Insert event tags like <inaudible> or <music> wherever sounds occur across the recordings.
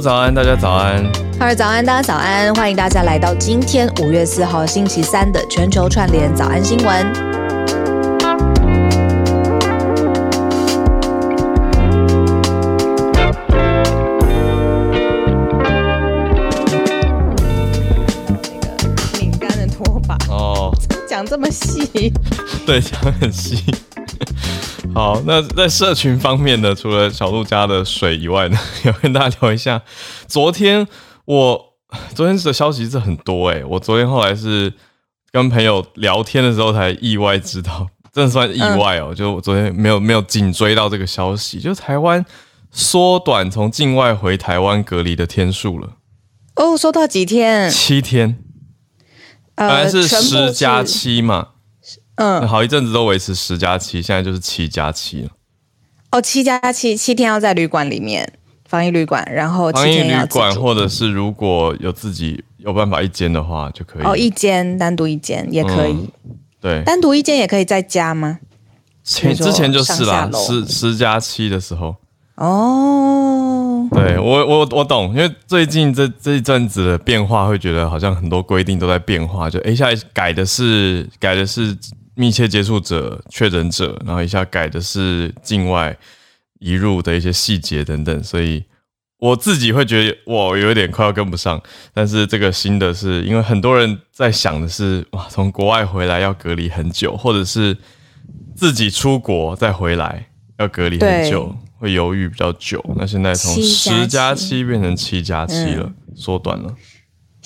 早安，大家早安。哈尔早安，大家早安，欢迎大家来到今天五月四号星期三的全球串联早安新闻。<laughs> 这么细，<laughs> 对，讲很细。好，那在社群方面呢，除了小鹿家的水以外呢，<laughs> 要跟大家聊一下。昨天我昨天的消息是很多哎，我昨天后来是跟朋友聊天的时候才意外知道，真的算意外哦。就我昨天没有没有紧追到这个消息，就台湾缩短从境外回台湾隔离的天数了。哦，缩到几天？七天。本来是十加七嘛，嗯，好一阵子都维持十加七，现在就是七加七了。哦，七加七，七天要在旅馆里面，防疫旅馆，然后防疫旅馆，或者是如果有自己有办法一间的话就可以。哦，一间单独一间也可以，对，单独一间也可以在家吗？前之前就是啦，十十加七的时候。哦，对我我我懂，因为最近这这一阵子的变化，会觉得好像很多规定都在变化，就一下改的是改的是密切接触者确诊者，然后一下改的是境外移入的一些细节等等，所以我自己会觉得我有点快要跟不上。但是这个新的是因为很多人在想的是哇，从国外回来要隔离很久，或者是自己出国再回来要隔离很久。会犹豫比较久，那现在从十加七变成七加七了，缩短了。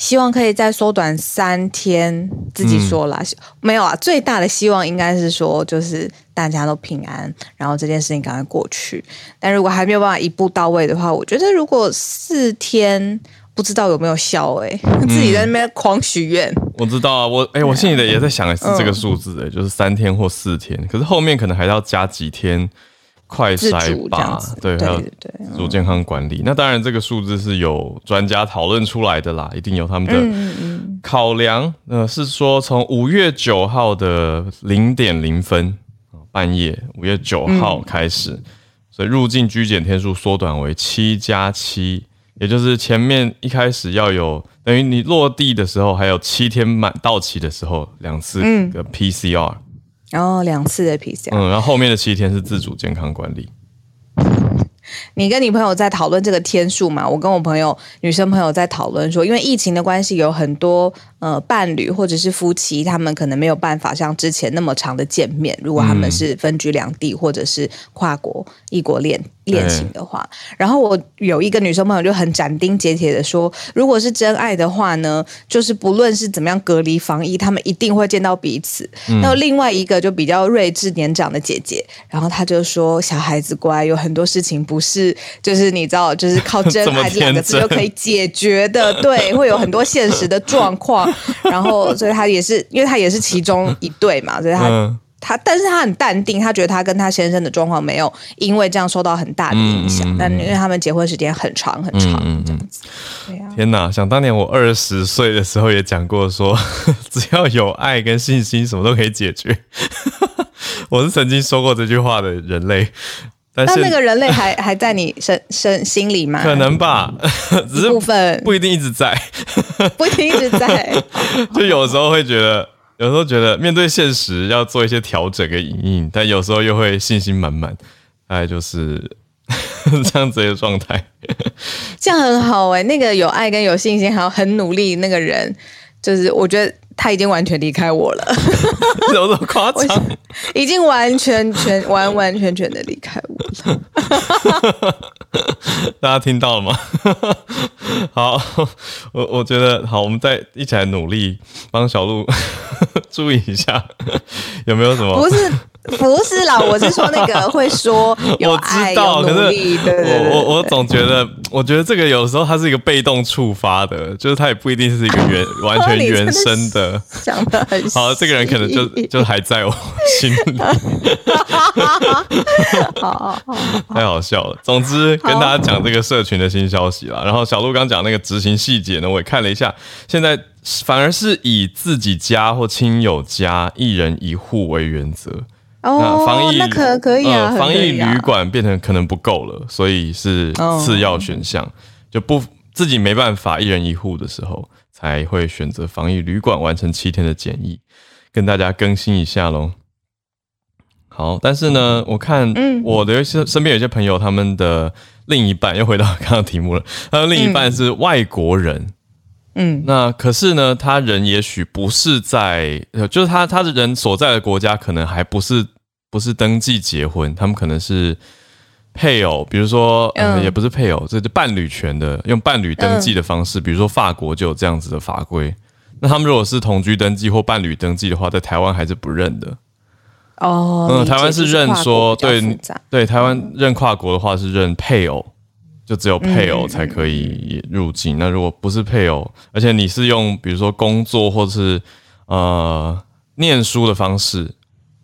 希望可以再缩短三天，自己说了没有啊？最大的希望应该是说，就是大家都平安，然后这件事情赶快过去。但如果还没有办法一步到位的话，我觉得如果四天不知道有没有效，哎，<laughs> 自己在那边狂许愿。我知道啊，我哎，我心里的也在想的是这个数字，哎，就是三天或四天，可是后面可能还要加几天。快筛吧，对，还有做健康管理。那当然，这个数字是有专家讨论出来的啦，一定有他们的考量。呃，是说从五月九号的零点零分半夜五月九号开始，所以入境居检天数缩短为七加七，也就是前面一开始要有等于你落地的时候还有七天满到期的时候两次的 PCR。然后两次的 PCR，嗯，然后后面的七天是自主健康管理。你跟你朋友在讨论这个天数嘛？我跟我朋友女生朋友在讨论说，因为疫情的关系，有很多呃伴侣或者是夫妻，他们可能没有办法像之前那么长的见面。如果他们是分居两地或者是跨国异国恋。恋情的话，然后我有一个女生朋友就很斩钉截铁的说，如果是真爱的话呢，就是不论是怎么样隔离防疫，他们一定会见到彼此。那另外一个就比较睿智年长的姐姐，然后她就说，小孩子乖，有很多事情不是就是你知道，就是靠真爱 <laughs> 这两个字就可以解决的，对，会有很多现实的状况。然后所以她也是，因为她也是其中一对嘛，所以她。他，但是他很淡定，他觉得他跟他先生的状况没有因为这样受到很大的影响。但因为他们结婚时间很长很长，这样子。天哪！想当年我二十岁的时候也讲过，说 <laughs> 只要有爱跟信心，什么都可以解决。<laughs> 我是曾经说过这句话的人类，但是那个人类还 <laughs> 还在你身身心里吗？可能吧，只是部分不一定一直在，不一定一直在。就有时候会觉得。有时候觉得面对现实要做一些调整跟隐隐，但有时候又会信心满满，大概就是 <laughs> 这样子的状态。这样很好哎，那个有爱跟有信心还有很努力那个人，就是我觉得。他已经完全离开我了，<laughs> 有这么夸张？已经完全全完完全全的离开我了。大家听到了吗？<laughs> 好，我我觉得好，我们再一起来努力，帮小鹿注意一下，<laughs> 有没有什么？<laughs> 不是。<laughs> 不是啦，我是说那个 <laughs> 会说有爱有努力，对对对。我我总觉得，我觉得这个有时候它是一个被动触发的，就是它也不一定是一个原 <laughs> 完全原生的。讲的很好，这个人可能就就还在我心里。好，太好笑了。总之跟大家讲这个社群的新消息啦。然后小鹿刚讲那个执行细节呢，我也看了一下，现在反而是以自己家或亲友家一人一户为原则。哦，防疫那可可以啊，防疫旅馆变成可能不够了，所以是次要选项。就不自己没办法一人一户的时候，才会选择防疫旅馆完成七天的检疫，跟大家更新一下喽。好，但是呢，我看我的些身边有些朋友，他们的另一半又回到刚刚题目了，他的另一半是外国人。嗯，那可是呢，他人也许不是在，就是他他的人所在的国家可能还不是不是登记结婚，他们可能是配偶，比如说也不是配偶，这是伴侣权的，用伴侣登记的方式，比如说法国就有这样子的法规。那他们如果是同居登记或伴侣登记的话，在台湾还是不认的。哦，嗯，台湾是认说，对对，台湾认跨国的话是认配偶。就只有配偶才可以入境。那如果不是配偶，而且你是用比如说工作或者是呃念书的方式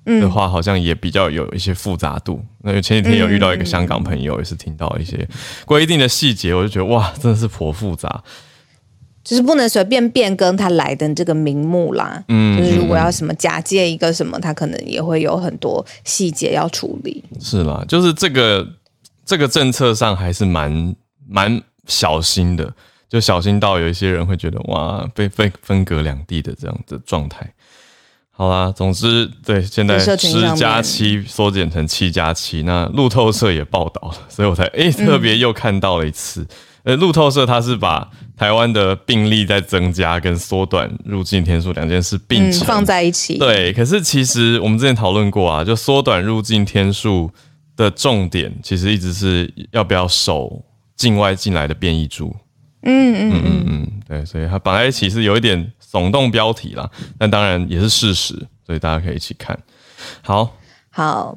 的话，好像也比较有一些复杂度。那前几天有遇到一个香港朋友，也是听到一些规定的细节，我就觉得哇，真的是颇复杂。就是不能随便变更他来的这个名目啦。嗯，就是如果要什么假借一个什么，他可能也会有很多细节要处理。是啦，就是这个。这个政策上还是蛮蛮小心的，就小心到有一些人会觉得哇，被分分隔两地的这样的状态。好啦，总之对，现在十加七缩减成七加七，那路透社也报道了，<laughs> 所以我才诶特别又看到了一次。呃，路透社它是把台湾的病例在增加跟缩短入境天数两件事并放在一起。对，可是其实我们之前讨论过啊，就缩短入境天数。的重点其实一直是要不要守境外进来的变异株。嗯嗯嗯嗯，对，所以它绑在一起是有一点耸动标题啦，但当然也是事实，所以大家可以一起看。好，好，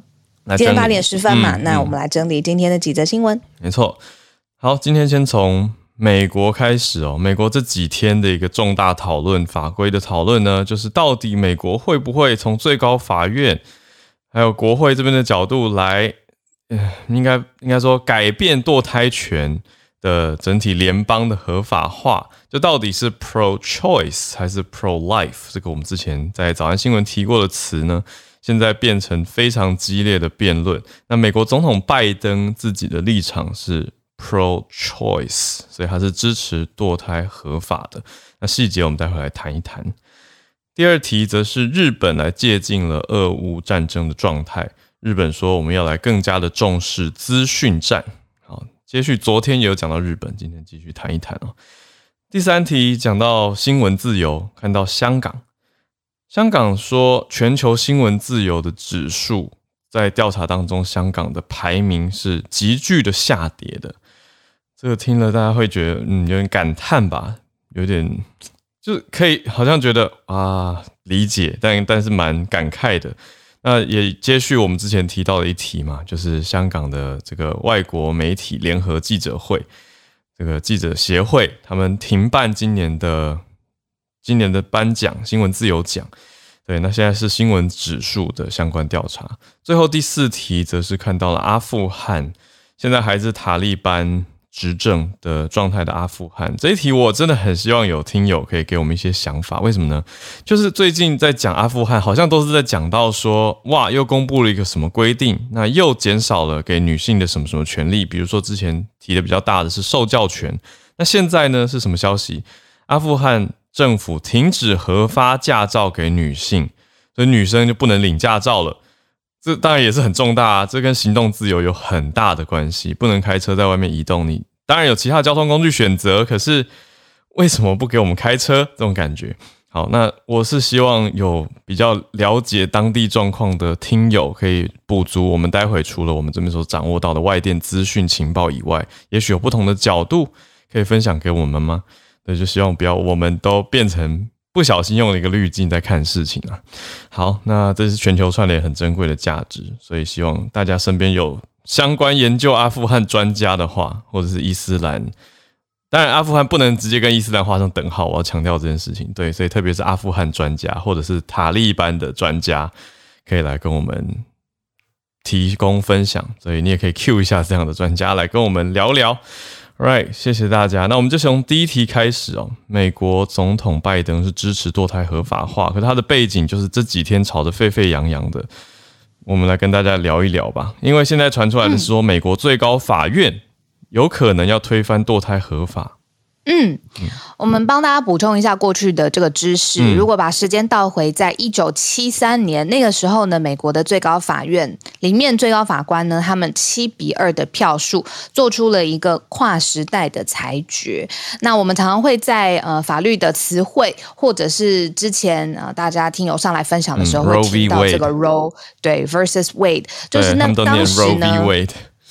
今天八点十分嘛，那我们来整理今天的几则新闻。没错，好，今天先从美国开始哦。美国这几天的一个重大讨论法规的讨论呢，就是到底美国会不会从最高法院还有国会这边的角度来。应该应该说改变堕胎权的整体联邦的合法化，就到底是 pro choice 还是 pro life？这个我们之前在早安新闻提过的词呢，现在变成非常激烈的辩论。那美国总统拜登自己的立场是 pro choice，所以他是支持堕胎合法的。那细节我们待会来谈一谈。第二题则是日本来借鉴了俄乌战争的状态。日本说我们要来更加的重视资讯战。好，接续昨天也有讲到日本，今天继续谈一谈哦。第三题讲到新闻自由，看到香港，香港说全球新闻自由的指数在调查当中，香港的排名是急剧的下跌的。这个听了大家会觉得嗯有点感叹吧，有点就是可以好像觉得啊理解，但但是蛮感慨的。那也接续我们之前提到的一题嘛，就是香港的这个外国媒体联合记者会，这个记者协会，他们停办今年的今年的颁奖新闻自由奖。对，那现在是新闻指数的相关调查。最后第四题则是看到了阿富汗，现在还是塔利班。执政的状态的阿富汗这一题，我真的很希望有听友可以给我们一些想法。为什么呢？就是最近在讲阿富汗，好像都是在讲到说，哇，又公布了一个什么规定，那又减少了给女性的什么什么权利。比如说之前提的比较大的是受教权，那现在呢是什么消息？阿富汗政府停止核发驾照给女性，所以女生就不能领驾照了。这当然也是很重大啊，这跟行动自由有很大的关系。不能开车在外面移动，你当然有其他交通工具选择，可是为什么不给我们开车？这种感觉。好，那我是希望有比较了解当地状况的听友可以补足我们待会除了我们这边所掌握到的外电资讯情报以外，也许有不同的角度可以分享给我们吗？那就希望不要我们都变成。不小心用了一个滤镜在看事情啊。好，那这是全球串联很珍贵的价值，所以希望大家身边有相关研究阿富汗专家的话，或者是伊斯兰，当然阿富汗不能直接跟伊斯兰画上等号，我要强调这件事情。对，所以特别是阿富汗专家或者是塔利班的专家，可以来跟我们提供分享。所以你也可以 Q 一下这样的专家来跟我们聊聊。Right，谢谢大家。那我们就从第一题开始哦。美国总统拜登是支持堕胎合法化，可他的背景就是这几天吵得沸沸扬扬的。我们来跟大家聊一聊吧。因为现在传出来的是说，美国最高法院有可能要推翻堕胎合法。嗯，我们帮大家补充一下过去的这个知识。如果把时间倒回在一九七三年那个时候呢，美国的最高法院里面最高法官呢，他们七比二的票数做出了一个跨时代的裁决。那我们常常会在呃法律的词汇，或者是之前呃大家听友上来分享的时候，会提到这个 Roe 对 versus Wade，就是那当时呢。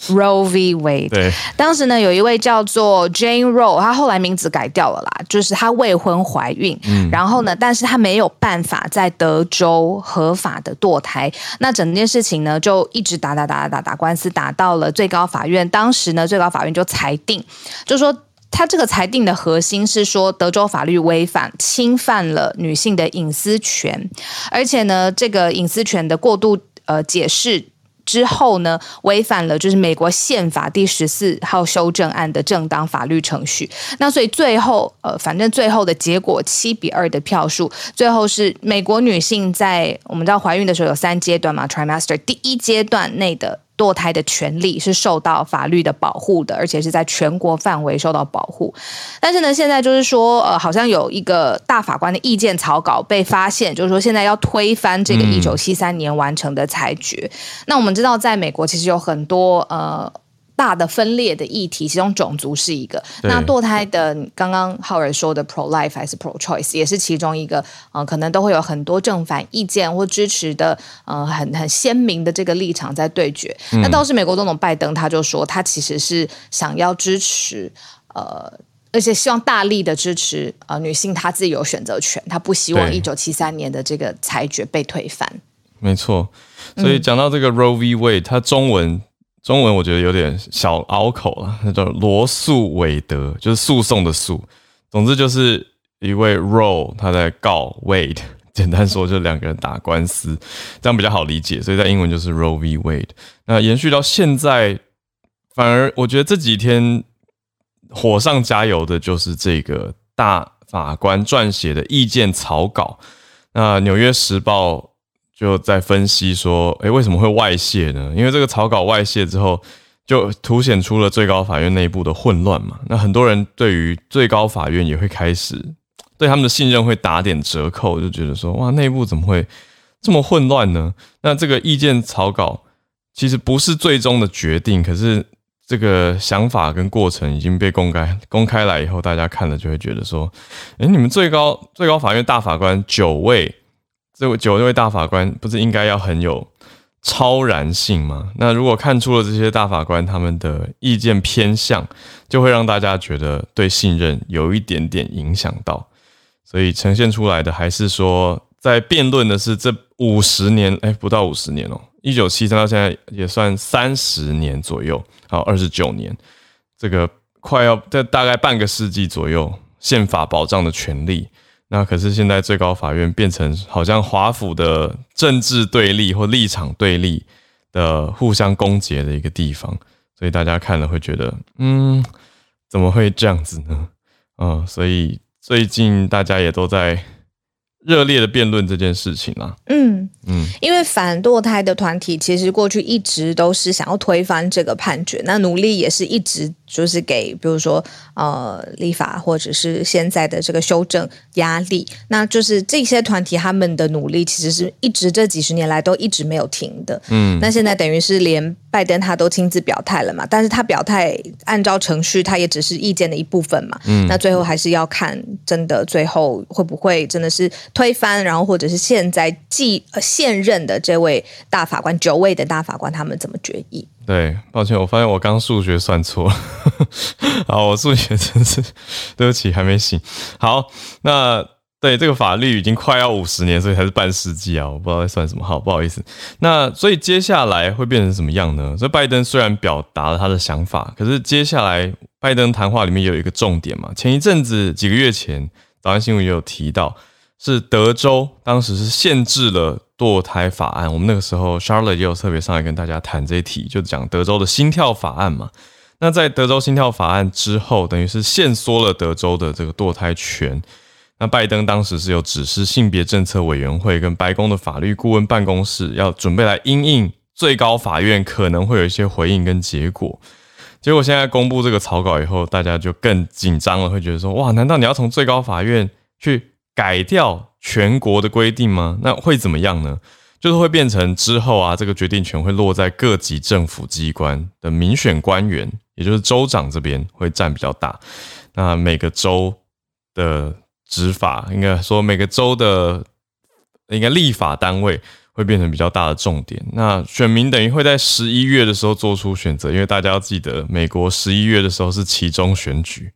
Roe v. Wade，对，当时呢有一位叫做 Jane Roe，她后来名字改掉了啦，就是她未婚怀孕，嗯，然后呢，但是她没有办法在德州合法的堕胎，那整件事情呢就一直打打打打打官司，打到了最高法院，当时呢最高法院就裁定，就说他这个裁定的核心是说德州法律违反侵犯了女性的隐私权，而且呢这个隐私权的过度呃解释。之后呢，违反了就是美国宪法第十四号修正案的正当法律程序。那所以最后，呃，反正最后的结果七比二的票数，最后是美国女性在我们知道怀孕的时候有三阶段嘛，trimester 第一阶段内的。堕胎的权利是受到法律的保护的，而且是在全国范围受到保护。但是呢，现在就是说，呃，好像有一个大法官的意见草稿被发现，就是说现在要推翻这个一九七三年完成的裁决。那我们知道，在美国其实有很多呃。大的分裂的议题，其中种族是一个。那堕胎的，刚刚浩然说的 pro life 还是 pro choice，也是其中一个。呃，可能都会有很多正反意见或支持的，呃，很很鲜明的这个立场在对决。那倒是美国总统拜登，他就说他其实是想要支持，呃，而且希望大力的支持呃女性她自己有选择权，他不希望一九七三年的这个裁决被推翻。没错，所以讲到这个 Roe v. Wade，它中文。中文我觉得有点小拗口了，那叫罗素韦德，就是诉讼的诉。总之就是一位 Roe 他在告 Wade，<laughs> 简单说就两个人打官司，这样比较好理解。所以在英文就是 Roe v Wade。那延续到现在，反而我觉得这几天火上加油的就是这个大法官撰写的意见草稿。那《纽约时报》。就在分析说，诶，为什么会外泄呢？因为这个草稿外泄之后，就凸显出了最高法院内部的混乱嘛。那很多人对于最高法院也会开始对他们的信任会打点折扣，就觉得说，哇，内部怎么会这么混乱呢？那这个意见草稿其实不是最终的决定，可是这个想法跟过程已经被公开公开来以后，大家看了就会觉得说，诶，你们最高最高法院大法官九位。这位九位大法官不是应该要很有超然性吗？那如果看出了这些大法官他们的意见偏向，就会让大家觉得对信任有一点点影响到。所以呈现出来的还是说，在辩论的是这五十年，哎，不到五十年哦，一九七三到现在也算三十年左右，好，二十九年，这个快要在大概半个世纪左右，宪法保障的权利。那可是现在最高法院变成好像华府的政治对立或立场对立的互相攻讦的一个地方，所以大家看了会觉得，嗯，怎么会这样子呢？嗯，所以最近大家也都在热烈的辩论这件事情啊。嗯嗯，因为反堕胎的团体其实过去一直都是想要推翻这个判决，那努力也是一直。就是给，比如说，呃，立法或者是现在的这个修正压力，那就是这些团体他们的努力，其实是一直这几十年来都一直没有停的。嗯，那现在等于是连拜登他都亲自表态了嘛，但是他表态按照程序，他也只是意见的一部分嘛。嗯，那最后还是要看真的最后会不会真的是推翻，然后或者是现在继呃现任的这位大法官九位的大法官他们怎么决议。对，抱歉，我发现我刚数学算错了。<laughs> 好，我数学真是 <laughs> 对不起，还没醒。好，那对这个法律已经快要五十年，所以才是半世纪啊，我不知道在算什么。好，不好意思。那所以接下来会变成什么样呢？所以拜登虽然表达了他的想法，可是接下来拜登谈话里面有一个重点嘛。前一阵子几个月前，早安新闻也有提到，是德州当时是限制了。堕胎法案，我们那个时候 Charlotte 也有特别上来跟大家谈这一题，就讲德州的心跳法案嘛。那在德州心跳法案之后，等于是限缩了德州的这个堕胎权。那拜登当时是有指示性别政策委员会跟白宫的法律顾问办公室，要准备来应应最高法院可能会有一些回应跟结果。结果现在公布这个草稿以后，大家就更紧张了，会觉得说：哇，难道你要从最高法院去改掉全国的规定吗？那会怎么样呢？就是会变成之后啊，这个决定权会落在各级政府机关的民选官员，也就是州长这边会占比较大。那每个州的执法，应该说每个州的应该立法单位会变成比较大的重点。那选民等于会在十一月的时候做出选择，因为大家要记得，美国十一月的时候是其中选举，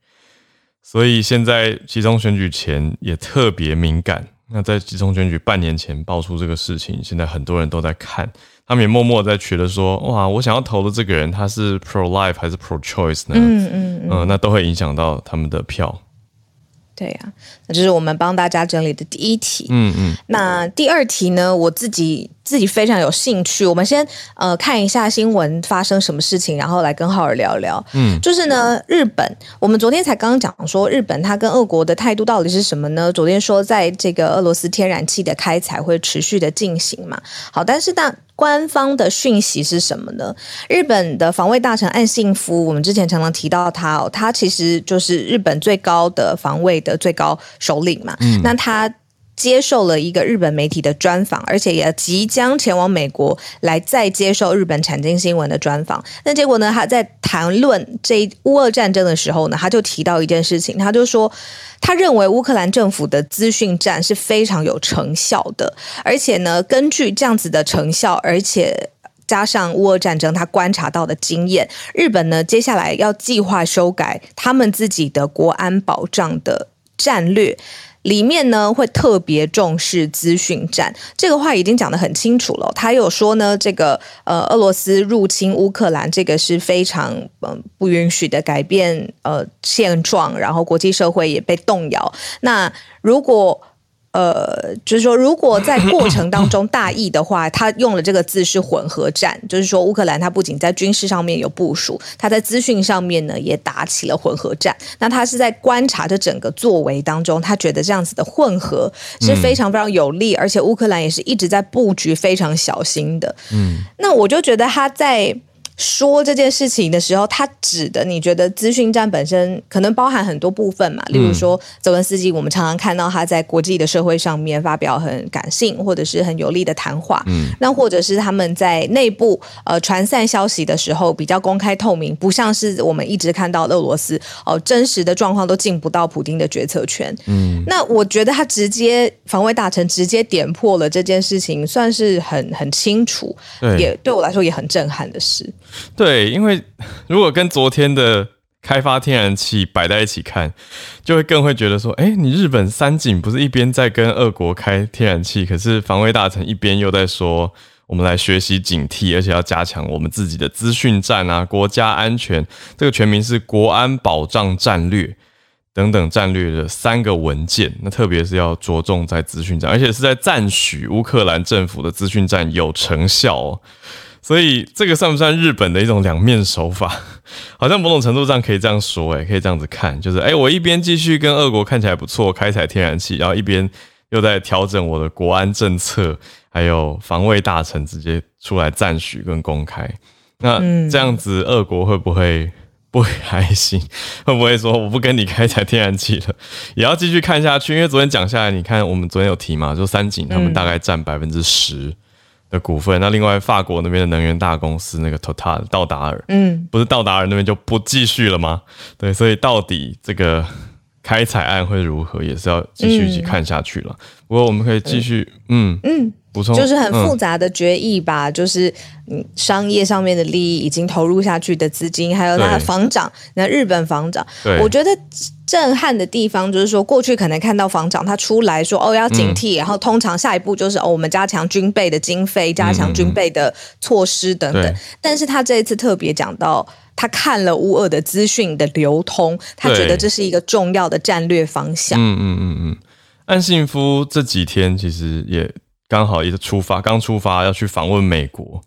所以现在其中选举前也特别敏感。那在集中选举半年前爆出这个事情，现在很多人都在看，他们也默默在觉得说，哇，我想要投的这个人他是 pro life 还是 pro choice 呢？嗯嗯嗯，那都会影响到他们的票。对呀，那就是我们帮大家整理的第一题。嗯嗯，那第二题呢，我自己。自己非常有兴趣，我们先呃看一下新闻发生什么事情，然后来跟浩尔聊聊。嗯，就是呢，日本，我们昨天才刚刚讲说，日本它跟俄国的态度到底是什么呢？昨天说在这个俄罗斯天然气的开采会持续的进行嘛。好，但是那官方的讯息是什么呢？日本的防卫大臣岸信夫，我们之前常常提到他哦，他其实就是日本最高的防卫的最高首领嘛。嗯，那他。接受了一个日本媒体的专访，而且也即将前往美国来再接受日本产经新闻的专访。那结果呢？他在谈论这乌俄战争的时候呢，他就提到一件事情，他就说，他认为乌克兰政府的资讯战是非常有成效的，而且呢，根据这样子的成效，而且加上乌俄战争他观察到的经验，日本呢接下来要计划修改他们自己的国安保障的战略。里面呢会特别重视资讯战，这个话已经讲得很清楚了。他有说呢，这个呃俄罗斯入侵乌克兰，这个是非常嗯不允许的改变呃现状，然后国际社会也被动摇。那如果呃，就是说，如果在过程当中大意的话，他用了这个字是混合战，就是说乌克兰它不仅在军事上面有部署，它在资讯上面呢也打起了混合战。那他是在观察这整个作为当中，他觉得这样子的混合是非常非常有利，而且乌克兰也是一直在布局非常小心的。嗯，那我就觉得他在。说这件事情的时候，他指的你觉得资讯站本身可能包含很多部分嘛？例如说，泽文斯基，我们常常看到他在国际的社会上面发表很感性或者是很有力的谈话。嗯，那或者是他们在内部呃传散消息的时候比较公开透明，不像是我们一直看到俄罗斯哦真实的状况都进不到普京的决策圈。嗯，那我觉得他直接防卫大臣直接点破了这件事情，算是很很清楚，也对我来说也很震撼的事。<laughs> 对，因为 <laughs> 如果跟昨天的开发天然气摆在一起看，就会更会觉得说，哎，你日本三井不是一边在跟俄国开天然气，可是防卫大臣一边又在说，我们来学习警惕，而且要加强我们自己的资讯战啊，国家安全，这个全名是国安保障战略等等战略的三个文件，那特别是要着重在资讯战，而且是在赞许乌克兰政府的资讯战有成效。所以这个算不算日本的一种两面手法？<laughs> 好像某种程度上可以这样说，哎，可以这样子看，就是哎，我一边继续跟俄国看起来不错，开采天然气，然后一边又在调整我的国安政策，还有防卫大臣直接出来赞许跟公开。<laughs> 那这样子，俄国会不会不开心？会不会说我不跟你开采天然气了？也要继续看下去？因为昨天讲下来，你看我们昨天有提嘛，就三井他们大概占百分之十。的股份，那另外法国那边的能源大公司那个 Total 道达尔，嗯，不是道达尔那边就不继续了吗？对，所以到底这个开采案会如何，也是要继续一起看下去了。不过我们可以继续，嗯。嗯。补充就是很复杂的决议吧，就是嗯，商业上面的利益已经投入下去的资金，还有那房长，那日本房长，我觉得震撼的地方就是说，过去可能看到房长他出来说哦要警惕，然后通常下一步就是哦我们加强军备的经费，加强军备的措施等等，但是他这一次特别讲到，他看了乌二的资讯的流通，他觉得这是一个重要的战略方向。嗯嗯嗯嗯，安信夫这几天其实也。刚好一个出发，刚出发要去访问美国，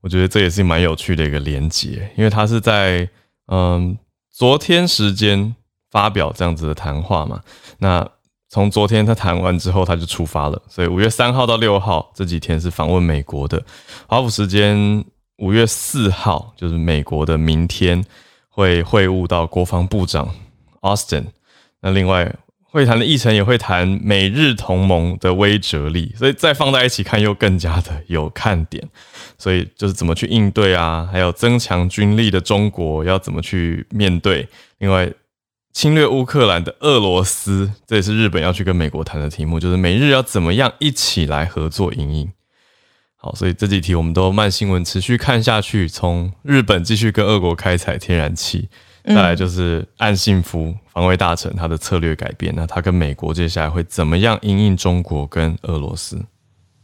我觉得这也是蛮有趣的一个连接，因为他是在嗯昨天时间发表这样子的谈话嘛。那从昨天他谈完之后，他就出发了，所以五月三号到六号这几天是访问美国的。华府时间五月四号就是美国的明天会会晤到国防部长 Austin。那另外会谈的议程也会谈美日同盟的威慑力，所以再放在一起看又更加的有看点。所以就是怎么去应对啊，还有增强军力的中国要怎么去面对？另外。侵略乌克兰的俄罗斯，这也是日本要去跟美国谈的题目，就是美日要怎么样一起来合作营营。好，所以这几题我们都慢新闻持续看下去，从日本继续跟俄国开采天然气，再来就是岸信夫防卫大臣他的策略改变，那他跟美国接下来会怎么样应应中国跟俄罗斯？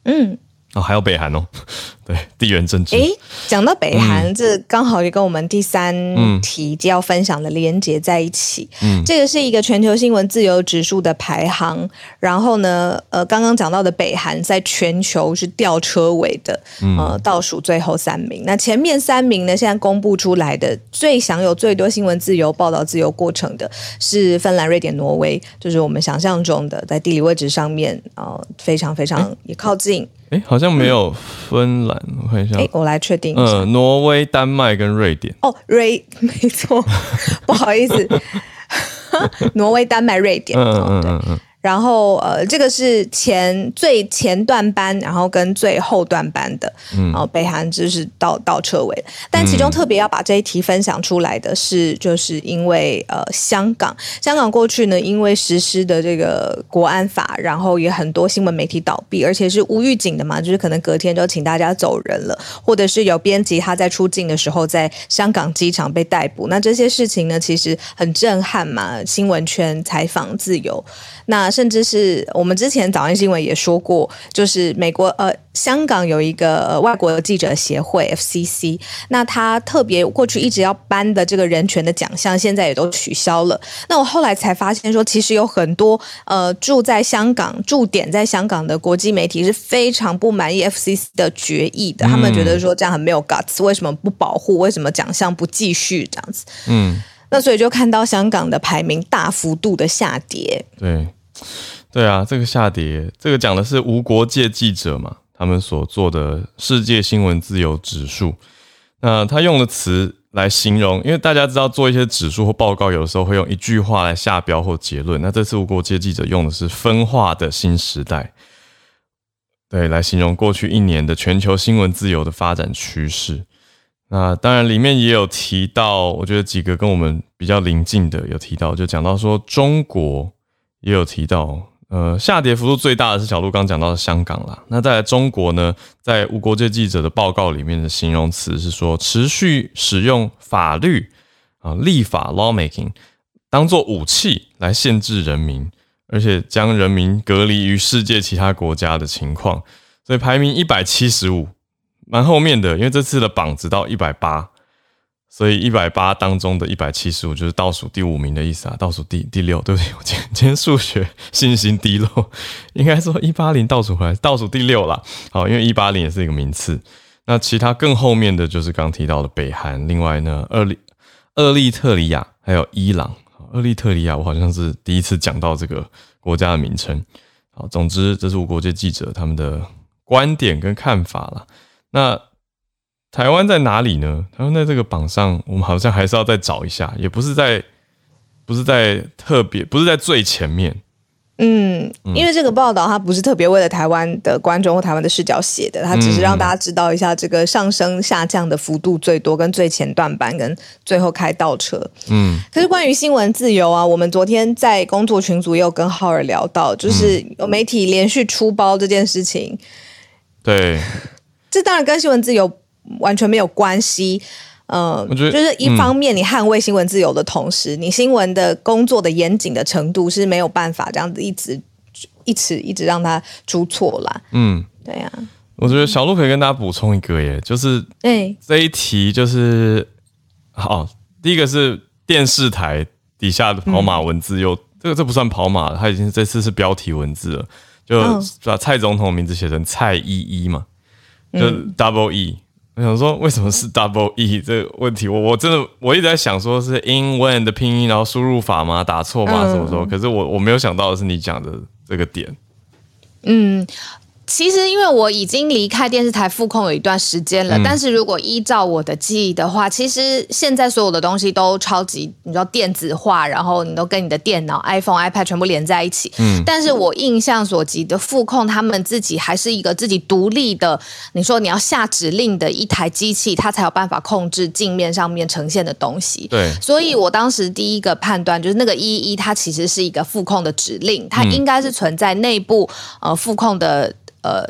嗯。哦，还有北韩哦，<laughs> 对，地缘政治。诶，讲到北韩，这刚好也跟我们第三题就要分享的连接在一起。嗯，这个是一个全球新闻自由指数的排行，然后呢，呃，刚刚讲到的北韩在全球是吊车尾的，呃，倒数最后三名。那前面三名呢，现在公布出来的最享有最多新闻自由、报道自由过程的是芬兰、瑞典、挪威，就是我们想象中的在地理位置上面，呃，非常非常也靠近。哎，好像没有芬兰，我看一下。哎，我来确定。嗯，挪威、丹麦跟瑞典。哦，瑞，<laughs> 没错，不好意思，<laughs> 挪威、丹麦、瑞典。嗯嗯嗯嗯。然后呃，这个是前最前段班，然后跟最后段班的，然后北韩就是倒倒车尾。但其中特别要把这一题分享出来的是，就是因为呃，香港，香港过去呢，因为实施的这个国安法，然后也很多新闻媒体倒闭，而且是无预警的嘛，就是可能隔天就请大家走人了，或者是有编辑他在出境的时候在香港机场被逮捕。那这些事情呢，其实很震撼嘛，新闻圈采访自由。那甚至是我们之前早安新闻也说过，就是美国呃香港有一个外国记者协会 FCC，那他特别过去一直要颁的这个人权的奖项，现在也都取消了。那我后来才发现说，其实有很多呃住在香港驻点在香港的国际媒体是非常不满意 FCC 的决议的，他们觉得说这样很没有 guts，为什么不保护？为什么奖项不继续这样子？嗯，那所以就看到香港的排名大幅度的下跌。对。对啊，这个下跌，这个讲的是无国界记者嘛，他们所做的世界新闻自由指数。那他用的词来形容，因为大家知道做一些指数或报告，有的时候会用一句话来下标或结论。那这次无国界记者用的是分化的新时代，对，来形容过去一年的全球新闻自由的发展趋势。那当然里面也有提到，我觉得几个跟我们比较临近的有提到，就讲到说中国。也有提到，呃，下跌幅度最大的是小鹿刚讲到的香港啦。那在中国呢，在无国界记者的报告里面的形容词是说，持续使用法律啊，立法 lawmaking 当做武器来限制人民，而且将人民隔离于世界其他国家的情况，所以排名一百七十五，蛮后面的，因为这次的榜只到一百八。所以一百八当中的一百七十五就是倒数第五名的意思啊，倒数第第六，对不起，<laughs> 我今天数学信心低落，应该说一八零倒数回来倒数第六啦。好，因为一八零也是一个名次。那其他更后面的就是刚提到的北韩，另外呢，厄利厄利特里亚还有伊朗。厄利特里亚我好像是第一次讲到这个国家的名称。好，总之这是无国界记者他们的观点跟看法了。那。台湾在哪里呢？台湾在这个榜上，我们好像还是要再找一下，也不是在，不是在特别，不是在最前面。嗯，因为这个报道它不是特别为了台湾的观众或台湾的视角写的，它只是让大家知道一下这个上升下降的幅度最多，跟最前段班跟最后开倒车。嗯，可是关于新闻自由啊，我们昨天在工作群组也有跟浩尔聊到，就是有媒体连续出包这件事情。对，这当然跟新闻自由。完全没有关系，呃，就是一方面你捍卫新闻自由的同时，你新闻的工作的严谨的程度是没有办法这样子一直一直一直让它出错啦。嗯，对呀。我觉得小鹿可以跟大家补充一个耶，就是哎，这一题就是好，第一个是电视台底下的跑马文字，又这个这不算跑马，它已经这次是标题文字了，就把蔡总统名字写成蔡依依嘛，就 double E。我想说，为什么是 double e 这个问题？我我真的我一直在想，说是 in when 的拼音，然后输入法吗？打错吗？什么时候？可是我我没有想到的是你讲的这个点。嗯，其实，因为我已经离开电视台副控有一段时间了，但是如果依照我的记忆的话，其实现在所有的东西都超级你知道电子化，然后你都跟你的电脑、iPhone、iPad 全部连在一起。嗯，但是我印象所及的副控，他们自己还是一个自己独立的。你说你要下指令的一台机器，它才有办法控制镜面上面呈现的东西。对，所以我当时第一个判断就是那个一一，它其实是一个副控的指令，它应该是存在内部呃副控的。呃，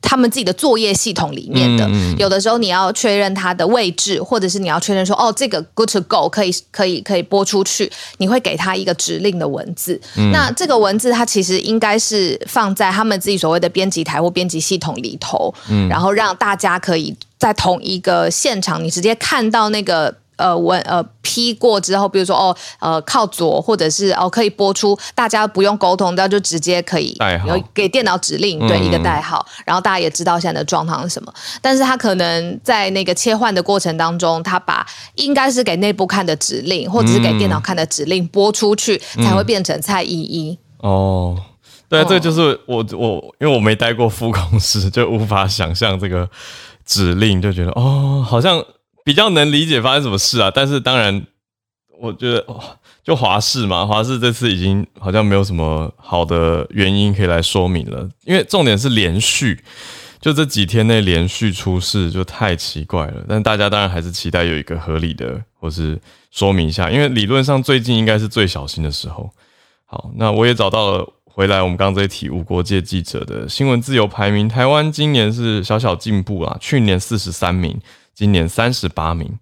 他们自己的作业系统里面的，有的时候你要确认它的位置，或者是你要确认说，哦，这个 good to go 可以可以可以播出去，你会给他一个指令的文字。那这个文字它其实应该是放在他们自己所谓的编辑台或编辑系统里头，嗯然后让大家可以在同一个现场，你直接看到那个。呃，文呃批过之后，比如说哦，呃靠左，或者是哦可以播出，大家不用沟通，那就直接可以有给电脑指令，对一个代号，然后大家也知道现在的状况是什么。但是他可能在那个切换的过程当中，他把应该是给内部看的指令，或者是给电脑看的指令播出去，才会变成蔡依依。哦，对，啊这就是我我因为我没待过副公司，就无法想象这个指令，就觉得哦，好像。比较能理解发生什么事啊，但是当然，我觉得就华视嘛，华视这次已经好像没有什么好的原因可以来说明了，因为重点是连续，就这几天内连续出事就太奇怪了。但大家当然还是期待有一个合理的或是说明一下，因为理论上最近应该是最小心的时候。好，那我也找到了回来我们刚这一题无国界记者的新闻自由排名，台湾今年是小小进步啊，去年四十三名。今年三十八名，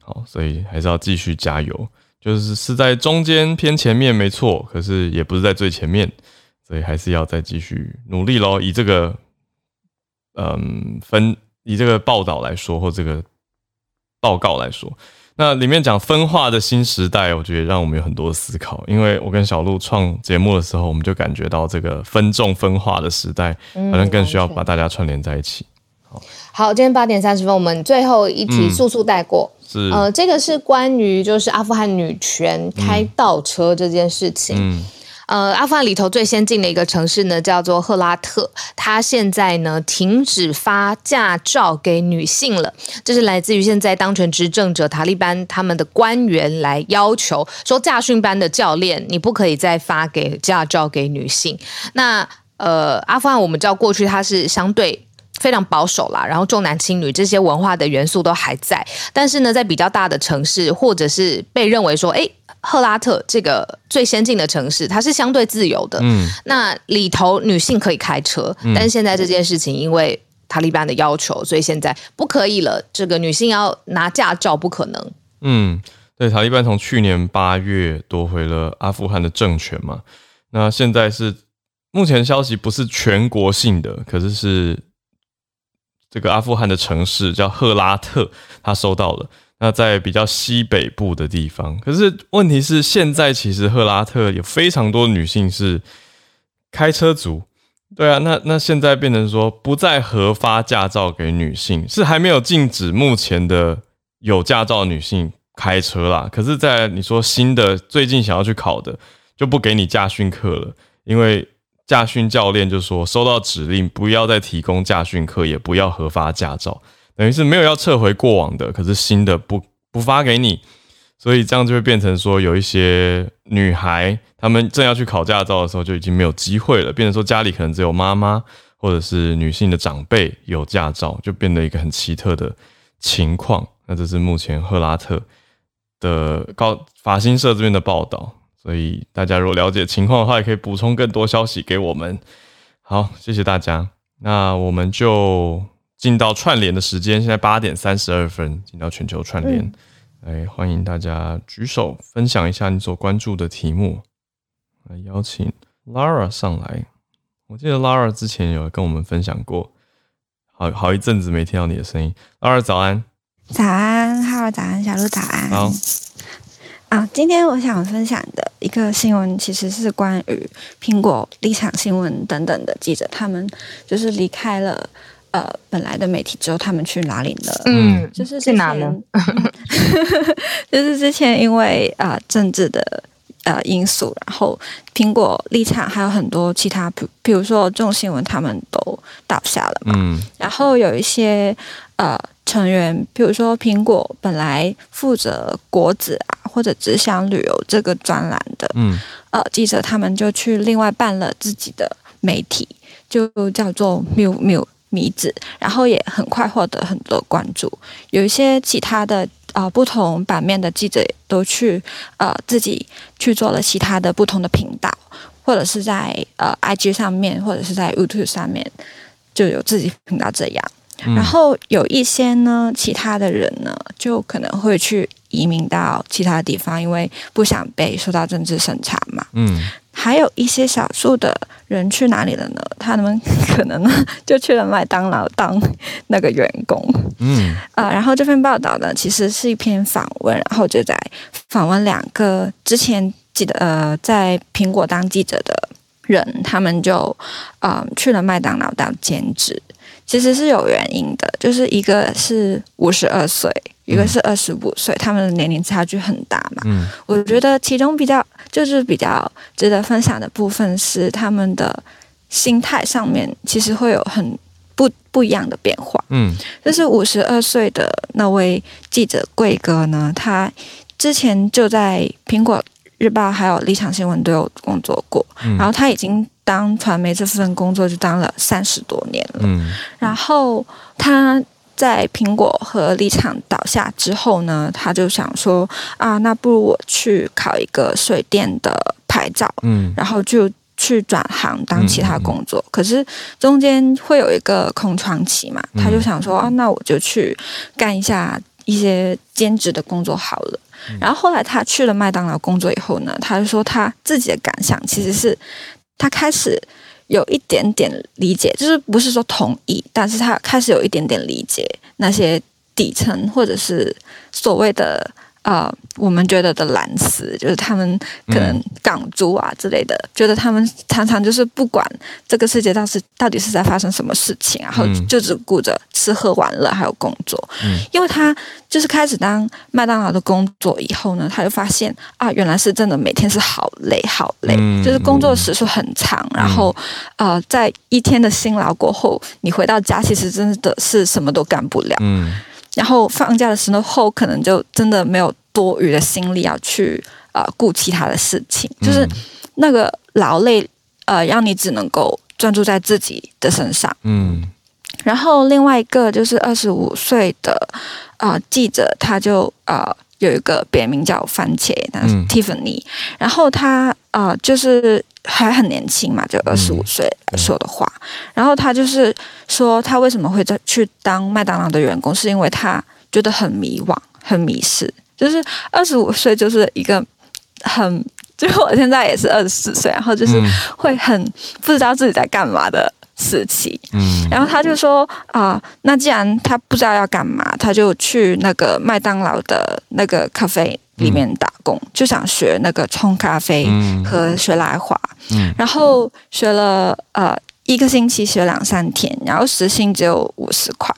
好，所以还是要继续加油。就是是在中间偏前面没错，可是也不是在最前面，所以还是要再继续努力喽。以这个，嗯，分以这个报道来说，或这个报告来说，那里面讲分化的新时代，我觉得让我们有很多思考。因为我跟小鹿创节目的时候，我们就感觉到这个分众分化的时代，好像更需要把大家串联在一起。好，今天八点三十分，我们最后一题速速带过。是，呃，这个是关于就是阿富汗女权开倒车这件事情。嗯，呃，阿富汗里头最先进的一个城市呢，叫做赫拉特，它现在呢停止发驾照给女性了。这是来自于现在当权执政者塔利班他们的官员来要求说，驾训班的教练你不可以再发给驾照给女性。那呃，阿富汗我们知道过去它是相对。非常保守啦，然后重男轻女这些文化的元素都还在，但是呢，在比较大的城市，或者是被认为说，哎，赫拉特这个最先进的城市，它是相对自由的，嗯，那里头女性可以开车，但是现在这件事情因为塔利班的要求，所以现在不可以了，这个女性要拿驾照不可能。嗯，对，塔利班从去年八月夺回了阿富汗的政权嘛，那现在是目前消息不是全国性的，可是是。这个阿富汗的城市叫赫拉特，他收到了。那在比较西北部的地方，可是问题是，现在其实赫拉特有非常多女性是开车族。对啊，那那现在变成说不再核发驾照给女性，是还没有禁止目前的有驾照女性开车啦。可是，在你说新的最近想要去考的，就不给你驾训课了，因为。驾训教练就说：“收到指令，不要再提供驾训课，也不要核发驾照，等于是没有要撤回过往的，可是新的不不发给你，所以这样就会变成说，有一些女孩她们正要去考驾照的时候，就已经没有机会了，变成说家里可能只有妈妈或者是女性的长辈有驾照，就变得一个很奇特的情况。那这是目前赫拉特的高法新社这边的报道。”所以大家如果了解情况的话，也可以补充更多消息给我们。好，谢谢大家。那我们就进到串联的时间，现在八点三十二分，进到全球串联。来，欢迎大家举手分享一下你所关注的题目。来邀请 Lara 上来。我记得 Lara 之前有跟我们分享过，好好一阵子没听到你的声音。Lara 早安。早安，哈喽，早安，小鹿早安。好。啊，今天我想分享的一个新闻，其实是关于苹果、立场新闻等等的记者，他们就是离开了呃本来的媒体之后，他们去哪里了？嗯，就是去哪呢？<laughs> 就是之前因为啊政治的呃因素，然后苹果立场还有很多其他，比比如说众新闻他们都倒下了嘛，嗯，然后有一些呃成员，比如说苹果本来负责果子啊或者只想旅游这个专栏的，嗯，呃记者他们就去另外办了自己的媒体，就叫做 Miu Miu 米子，然后也很快获得很多关注，有一些其他的。啊，不同版面的记者都去呃自己去做了其他的不同的频道，或者是在呃 IG 上面，或者是在 YouTube 上面就有自己频道这样。然后有一些呢，其他的人呢，就可能会去移民到其他地方，因为不想被受到政治审查嘛。嗯。还有一些少数的人去哪里了呢？<laughs> 他们可能呢就去了麦当劳当那个员工。嗯啊，然后这篇报道呢，其实是一篇访问，然后就在访问两个之前记得呃在苹果当记者的人，他们就啊去了麦当劳当兼职。其实是有原因的，就是一个是五十二岁，一个是二十五岁，他们的年龄差距很大嘛。嗯，我觉得其中比较就是比较值得分享的部分是他们的心态上面，其实会有很不不一样的变化。嗯，就是五十二岁的那位记者贵哥呢，他之前就在苹果日报还有立场新闻都有工作过，然后他已经。当传媒这份工作就当了三十多年了，嗯，然后他在苹果和立场倒下之后呢，他就想说啊，那不如我去考一个水电的牌照，嗯，然后就去转行当其他工作。可是中间会有一个空窗期嘛，他就想说啊，那我就去干一下一些兼职的工作好了。然后后来他去了麦当劳工作以后呢，他就说他自己的感想其实是。他开始有一点点理解，就是不是说同意，但是他开始有一点点理解那些底层或者是所谓的。啊，我们觉得的蓝丝就是他们可能港猪啊之类的，觉得他们常常就是不管这个世界到是到底是在发生什么事情，然后就只顾着吃喝玩乐还有工作。嗯，因为他就是开始当麦当劳的工作以后呢，他就发现啊，原来是真的每天是好累好累，就是工作时数很长，然后呃，在一天的辛劳过后，你回到家其实真的是什么都干不了。嗯。然后放假的时候，可能就真的没有多余的心力要去呃顾其他的事情，就是那个劳累呃，让你只能够专注在自己的身上。嗯。然后另外一个就是二十五岁的啊记者，他就呃有一个别名叫番茄，但是 Tiffany，然后他呃就是。还很年轻嘛，就二十五岁说的话。然后他就是说，他为什么会在去当麦当劳的员工，是因为他觉得很迷惘、很迷失。就是二十五岁就是一个很，就是我现在也是二十四岁，然后就是会很不知道自己在干嘛的时期。嗯。然后他就说啊，那既然他不知道要干嘛，他就去那个麦当劳的那个咖啡。里面打工就想学那个冲咖啡和学来华，然后学了呃一个星期学两三天，然后时薪只有五十块，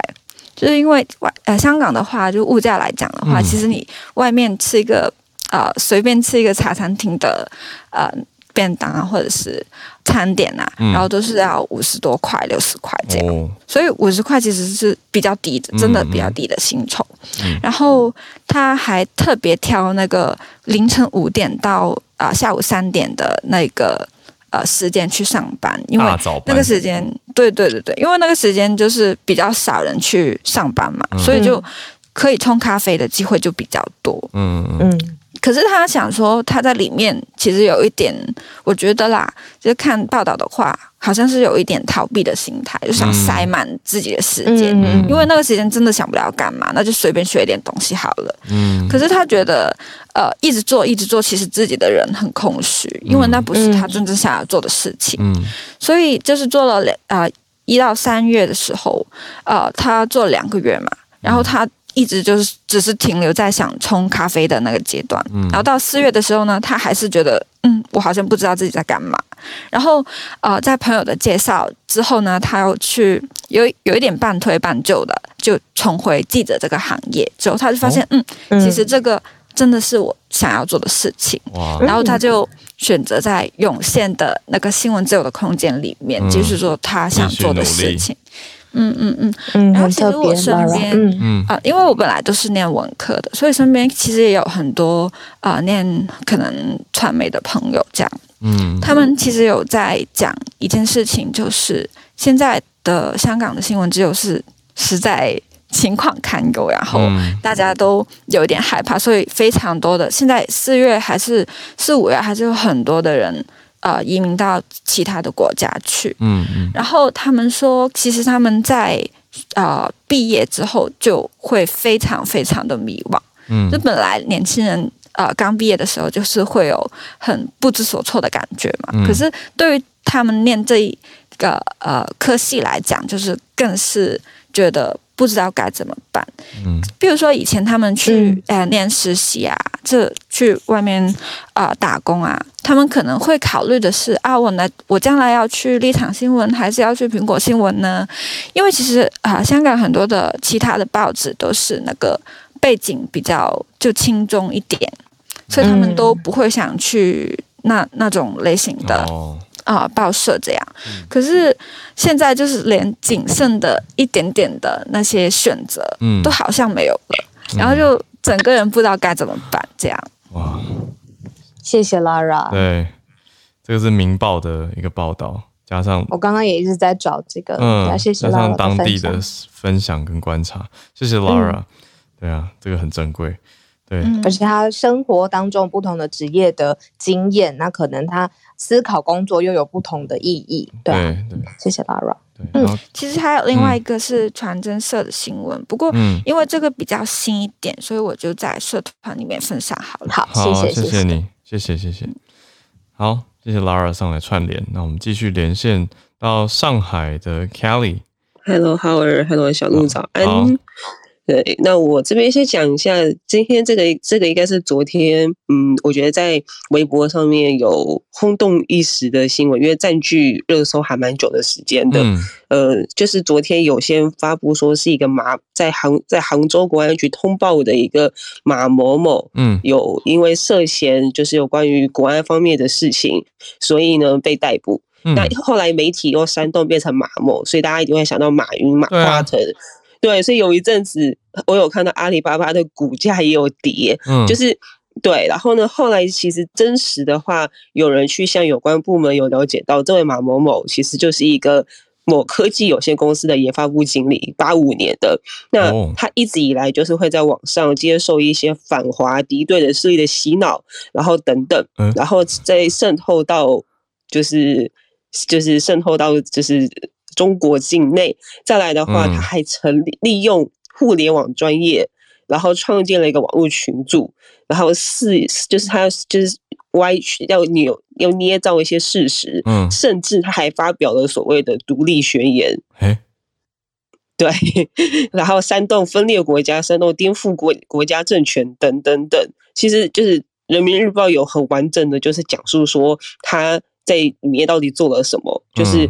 就是因为外呃香港的话，就物价来讲的话，其实你外面吃一个呃随便吃一个茶餐厅的呃。便当啊，或者是餐点啊，然后都是要五十多块、六十块这样，所以五十块其实是比较低的，真的比较低的薪酬。然后他还特别挑那个凌晨五点到啊下午三点的那个呃时间去上班，因为那个时间，对对对对，因为那个时间就是比较少人去上班嘛，所以就可以冲咖啡的机会就比较多。嗯。嗯。可是他想说，他在里面其实有一点，我觉得啦，就是看报道的话，好像是有一点逃避的心态，就想塞满自己的时间，因为那个时间真的想不了干嘛，那就随便学一点东西好了。嗯。可是他觉得，呃，一直做一直做，其实自己的人很空虚，因为那不是他真正想要做的事情。嗯。所以就是做了两啊一到三月的时候，呃，他做了两个月嘛，然后他。一直就是只是停留在想冲咖啡的那个阶段，然后到四月的时候呢，他还是觉得，嗯，我好像不知道自己在干嘛。然后，呃，在朋友的介绍之后呢，他又去有有一点半推半就的，就重回记者这个行业。之后他就发现，嗯，其实这个真的是我想要做的事情。然后他就选择在涌现的那个新闻自由的空间里面，继续做他想做的事情。嗯嗯嗯嗯。然后其实我身边，嗯嗯啊，因为我本来都是念文科的，所以身边其实也有很多啊念可能传媒的朋友这样。嗯。他们其实有在讲一件事情，就是现在的香港的新闻只有是实在。情况堪忧，然后大家都有点害怕，所以非常多的现在四月还是四五月，还是有很多的人呃移民到其他的国家去。嗯嗯。然后他们说，其实他们在呃毕业之后就会非常非常的迷惘。嗯。就本来年轻人呃刚毕业的时候，就是会有很不知所措的感觉嘛。嗯。可是对于他们念这一个呃科系来讲，就是更是觉得。不知道该怎么办。嗯，比如说以前他们去呃念实习啊，这去外面啊打工啊，他们可能会考虑的是啊，我呢，我将来要去立场新闻，还是要去苹果新闻呢？因为其实啊，香港很多的其他的报纸都是那个背景比较就轻重一点，所以他们都不会想去那那种类型的。啊，报社这样，可是现在就是连仅剩的一点点的那些选择，嗯，都好像没有了，然后就整个人不知道该怎么办，这样。哇，谢谢 Lara。对，这个是《明报》的一个报道，加上我刚刚也一直在找这个，嗯，谢谢 Lara 加上当地的分享跟观察，谢谢 Lara。对啊，这个很珍贵，对，而且他生活当中不同的职业的经验，那可能他。思考工作又有不同的意义，对对，谢谢 Lara。嗯，其实还有另外一个是传真社的新闻，不过因为这个比较新一点，所以我就在社团里面分享好了。好，谢谢谢谢你，谢谢谢谢。好，谢谢 Lara 上来串联，那我们继续连线到上海的 Kelly。Hello，Howard，Hello，小鹿早安。对，那我这边先讲一下，今天这个这个应该是昨天，嗯，我觉得在微博上面有轰动一时的新闻，因为占据热搜还蛮久的时间的。嗯呃，就是昨天有先发布说是一个马在杭在杭州国安局通报的一个马某某，嗯，有因为涉嫌就是有关于国安方面的事情，所以呢被逮捕。那后来媒体又煽动变成马某，所以大家一定会想到马云、马化腾。对，所以有一阵子我有看到阿里巴巴的股价也有跌，嗯，就是对，然后呢，后来其实真实的话，有人去向有关部门有了解到，这位马某某其实就是一个某科技有限公司的研发部经理，八五年的，那他一直以来就是会在网上接受一些反华敌对的势力的洗脑，然后等等，然后再渗透到就是就是渗透到就是。中国境内再来的话，他还成立利用互联网专业，然后创建了一个网络群组，然后是就是他就是歪曲要扭要捏造一些事实，嗯，甚至他还发表了所谓的独立宣言，哎，对，<laughs> 然后煽动分裂国家，煽动颠覆国国家政权等等等，其实就是人民日报有很完整的，就是讲述说他在里面到底做了什么，就是。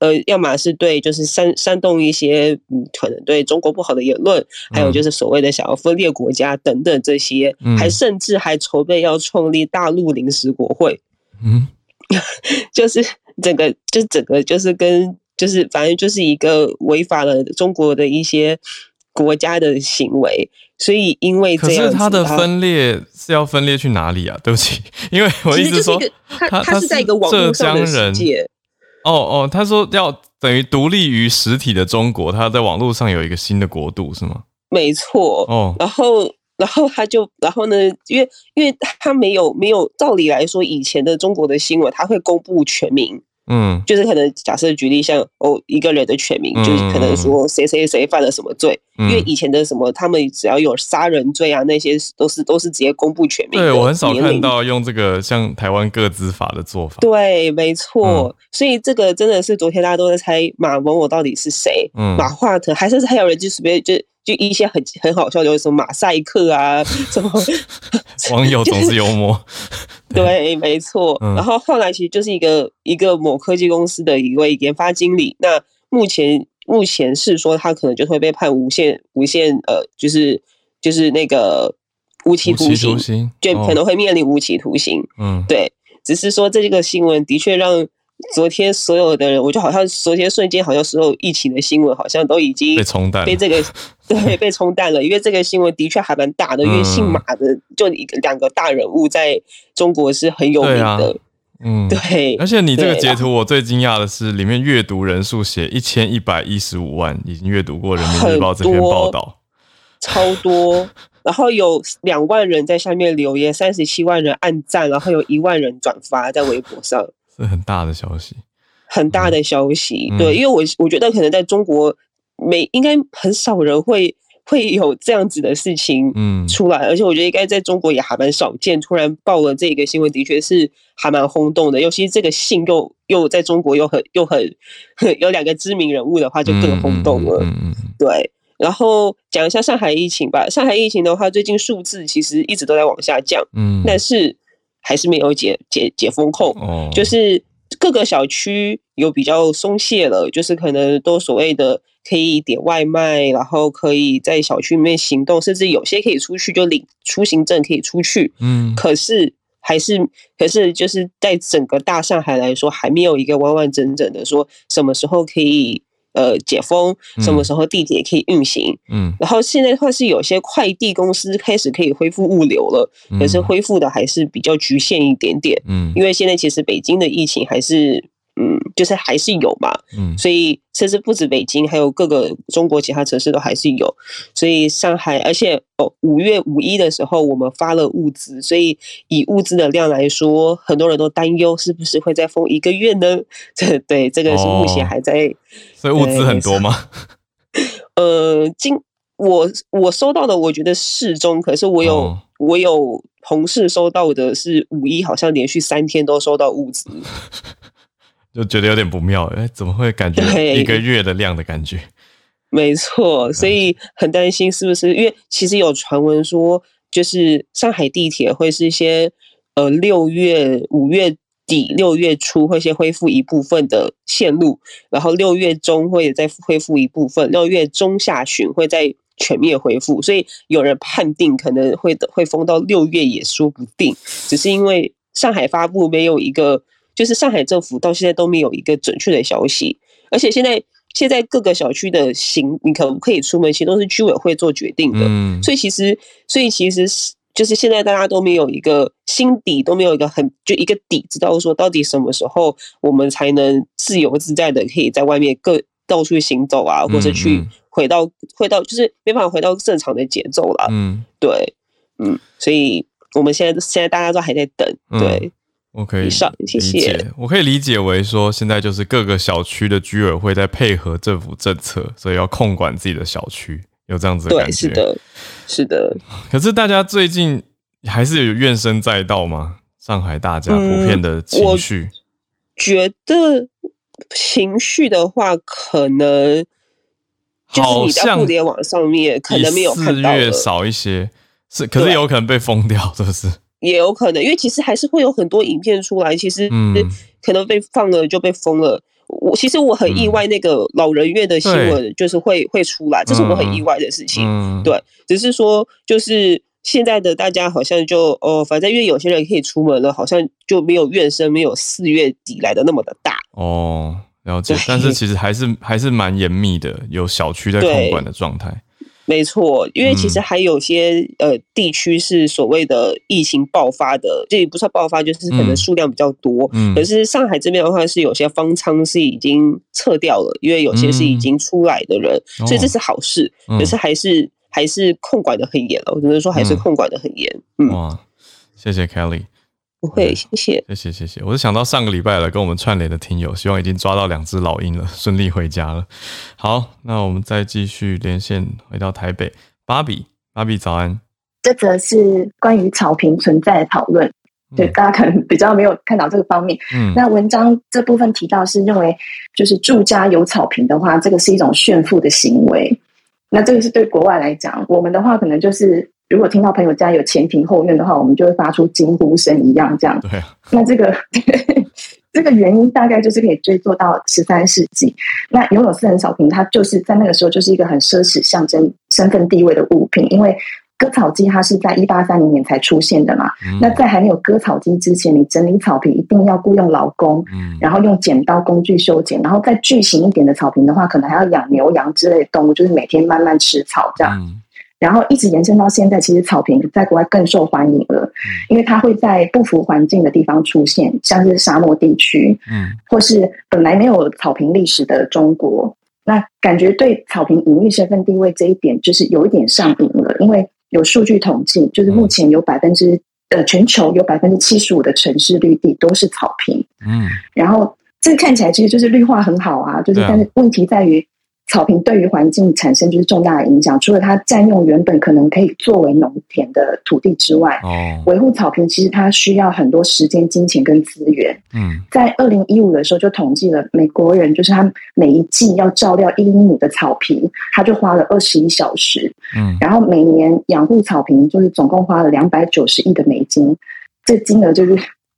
呃，要么是对，就是煽煽动一些嗯，可能对中国不好的言论，还有就是所谓的想要分裂国家等等这些，还甚至还筹备要创立大陆临时国会，嗯，<laughs> 就是整个就整个就是跟就是反正就是一个违反了中国的一些国家的行为，所以因为这样，他的分裂是要分裂去哪里啊？对不起，<laughs> 因为我一直说他他是在一个网络上的世界。哦哦，他说要等于独立于实体的中国，他在网络上有一个新的国度，是吗？没错。哦，然后，然后他就，然后呢？因为，因为他没有没有，照理来说，以前的中国的新闻他会公布全名。嗯，就是可能假设举例，像哦一个人的全名，就是可能说谁谁谁犯了什么罪，因为以前的什么他们只要有杀人罪啊，那些都是都是直接公布全名。对我很少看到用这个像台湾个资法的做法。对，没错，所以这个真的是昨天大家都在猜马文我到底是谁，马化腾，还是还有人就随便就。就一些很很好笑，就是什么马赛克啊，<laughs> 什么网友 <laughs> 总是幽默，<laughs> 对，没错。然后后来其实就是一个一个某科技公司的一位研发经理。那目前目前是说他可能就会被判无限无限呃，就是就是那个无无期徒刑，就可能会面临无期徒刑。嗯，对，只是说这个新闻的确让昨天所有的人，我就好像昨天瞬间好像所有疫情的新闻好像都已经被冲淡，被这个 <laughs> 对被冲淡了，因为这个新闻的确还蛮大的，因为姓马的就一个两个大人物在中国是很有名的。嗯，对。而且你这个截图，我最惊讶的是里面阅读人数写一千一百一十五万已经阅读过《人民日报》这篇报道，超多。然后有两万人在下面留言，三十七万人按赞，然后有一万人转发在微博上，是很大的消息，很大的消息。对，因为我我觉得可能在中国，没应该很少人会会有这样子的事情嗯出来，而且我觉得应该在中国也还蛮少见。突然报了这个新闻，的确是还蛮轰动的，尤其是这个信又又在中国又很又很 <laughs> 有两个知名人物的话，就更轰动了。嗯嗯，对。然后讲一下上海疫情吧。上海疫情的话，最近数字其实一直都在往下降，嗯，但是还是没有解解解封控，哦，就是各个小区有比较松懈了，就是可能都所谓的可以点外卖，然后可以在小区里面行动，甚至有些可以出去就领出行证可以出去，嗯，可是还是可是就是在整个大上海来说，还没有一个完完整整的说什么时候可以。呃，解封什么时候地铁可以运行？嗯，然后现在的话是有些快递公司开始可以恢复物流了，可是恢复的还是比较局限一点点。嗯，因为现在其实北京的疫情还是。嗯，就是还是有嘛，嗯，所以甚至不止北京，还有各个中国其他城市都还是有。所以上海，而且哦，五月五一的时候我们发了物资，所以以物资的量来说，很多人都担忧是不是会再封一个月呢？这 <laughs> 对这个是目前还在，所以物资很多吗？呃，今我我收到的，我觉得适中，可是我有我有同事收到的是五一，好像连续三天都收到物资。<laughs> 就觉得有点不妙，哎，怎么会感觉一个月的量的感觉？没错，所以很担心是不是？因为其实有传闻说，就是上海地铁会是一些呃六月五月底六月初会先恢复一部分的线路，然后六月中会再恢复一部分，六月中下旬会再全面恢复。所以有人判定可能会会封到六月也说不定，只是因为上海发布没有一个。就是上海政府到现在都没有一个准确的消息，而且现在现在各个小区的行，你可不可以出门，其实都是居委会做决定的。嗯，所以其实，所以其实是就是现在大家都没有一个心底都没有一个很就一个底，知道说到底什么时候我们才能自由自在的可以在外面各到处行走啊，或者去回到回到就是没办法回到正常的节奏了。嗯，对，嗯，所以我们现在现在大家都还在等，对。我可以理解，我可以理解为说，现在就是各个小区的居委会在配合政府政策，所以要控管自己的小区，有这样子的感觉。是的，是的。<laughs> 可是大家最近还是有怨声载道吗？上海大家普遍的情绪，觉得情绪的话，可能就是你在互联网上面可能没有看到少一些，是，可是有可能被封掉，是不是？也有可能，因为其实还是会有很多影片出来，其实可能被放了就被封了。我其实我很意外，那个老人院的新闻就是会会出来，这是我很意外的事情。对，只是说就是现在的大家好像就哦，反正因为有些人可以出门了，好像就没有怨声，没有四月底来的那么的大。哦，了解。但是其实还是还是蛮严密的，有小区在控管的状态。没错，因为其实还有些呃地区是所谓的疫情爆发的，这也不算爆发，就是可能数量比较多。嗯，可是上海这边的话是有些方舱是已经撤掉了，因为有些是已经出来的人，所以这是好事。可是还是还是控管的很严了，我只能说还是控管的很严。嗯，哇，谢谢 Kelly。不会，谢谢，谢谢，谢谢。我是想到上个礼拜来跟我们串联的听友，希望已经抓到两只老鹰了，顺利回家了。好，那我们再继续连线回到台北。芭比，芭比早安。这则是关于草坪存在的讨论，对大家可能比较没有看到这个方面。嗯，那文章这部分提到是认为，就是住家有草坪的话，这个是一种炫富的行为。那这个是对国外来讲，我们的话可能就是。如果听到朋友家有前庭后院的话，我们就会发出惊呼声一样，这样。对。那这个 <laughs> 这个原因大概就是可以追溯到十三世纪。那拥有私人草坪，它就是在那个时候就是一个很奢侈、象征身份地位的物品，因为割草机它是在一八三零年才出现的嘛。那在还没有割草机之前，你整理草坪一定要雇佣劳工，然后用剪刀工具修剪，然后再巨型一点的草坪的话，可能还要养牛羊之类的动物，就是每天慢慢吃草这样。然后一直延伸到现在，其实草坪在国外更受欢迎了，因为它会在不符环境的地方出现，像是沙漠地区，嗯，或是本来没有草坪历史的中国。那感觉对草坪隐喻身份地位这一点，就是有一点上瘾了，因为有数据统计，就是目前有百分之呃全球有百分之七十五的城市绿地都是草坪，嗯，然后这看起来其实就是绿化很好啊，就是但是问题在于。草坪对于环境产生就是重大的影响，除了它占用原本可能可以作为农田的土地之外，哦，维护草坪其实它需要很多时间、金钱跟资源。嗯，在二零一五的时候就统计了美国人，就是他每一季要照料一英亩的草坪，他就花了二十一小时。嗯，然后每年养护草坪就是总共花了两百九十亿的美金，这金额就是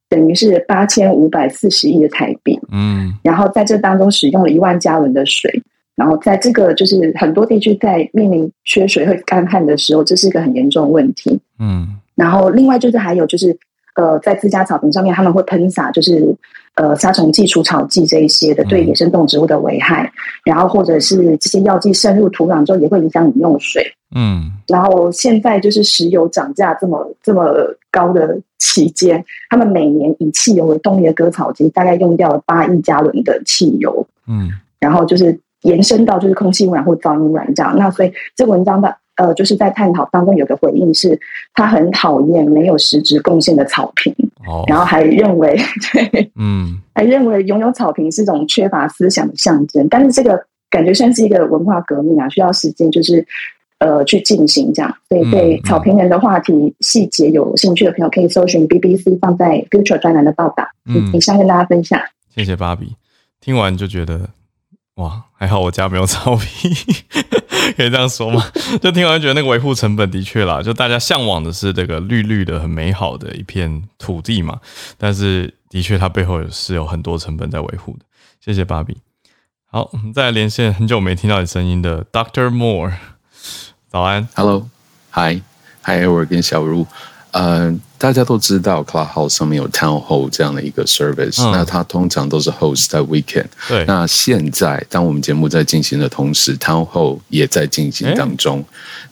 等于是八千五百四十亿的台币。嗯，然后在这当中使用了一万加仑的水。然后在这个就是很多地区在面临缺水和干旱的时候，这是一个很严重的问题。嗯，然后另外就是还有就是呃，在自家草坪上面他们会喷洒就是呃杀虫剂、除草剂这一些的对野生动植物的危害，然后或者是这些药剂渗入土壤之后也会影响饮用水。嗯，然后现在就是石油涨价这么这么高的期间，他们每年以汽油为动力的割草机大概用掉了八亿加仑的汽油。嗯，然后就是。延伸到就是空气污染或噪音污染这样，那所以这文章的呃，就是在探讨当中有个回应是，他很讨厌没有实质贡献的草坪，哦，然后还认为 <laughs> 对，嗯，还认为拥有草坪是一种缺乏思想的象征，但是这个感觉算是一个文化革命啊，需要时间就是呃去进行这样，所以对草坪人的话题细节有兴趣的朋友可以搜寻 BBC 放在 Future 专栏的报道，嗯，以上跟大家分享，谢谢芭比，听完就觉得。哇，还好我家没有草坪，<laughs> 可以这样说吗？就听完觉得那个维护成本的确啦，就大家向往的是这个绿绿的、很美好的一片土地嘛。但是的确，它背后是有很多成本在维护的。谢谢芭比。好，我们再来连线很久没听到你声音的 Doctor Moore，早安，Hello，Hi，Hi，我跟小茹，嗯。大家都知道，Clubhouse 上面有 Town Hall 这样的一个 service，那它通常都是 host 在 weekend。对，那现在当我们节目在进行的同时，Town Hall 也在进行当中，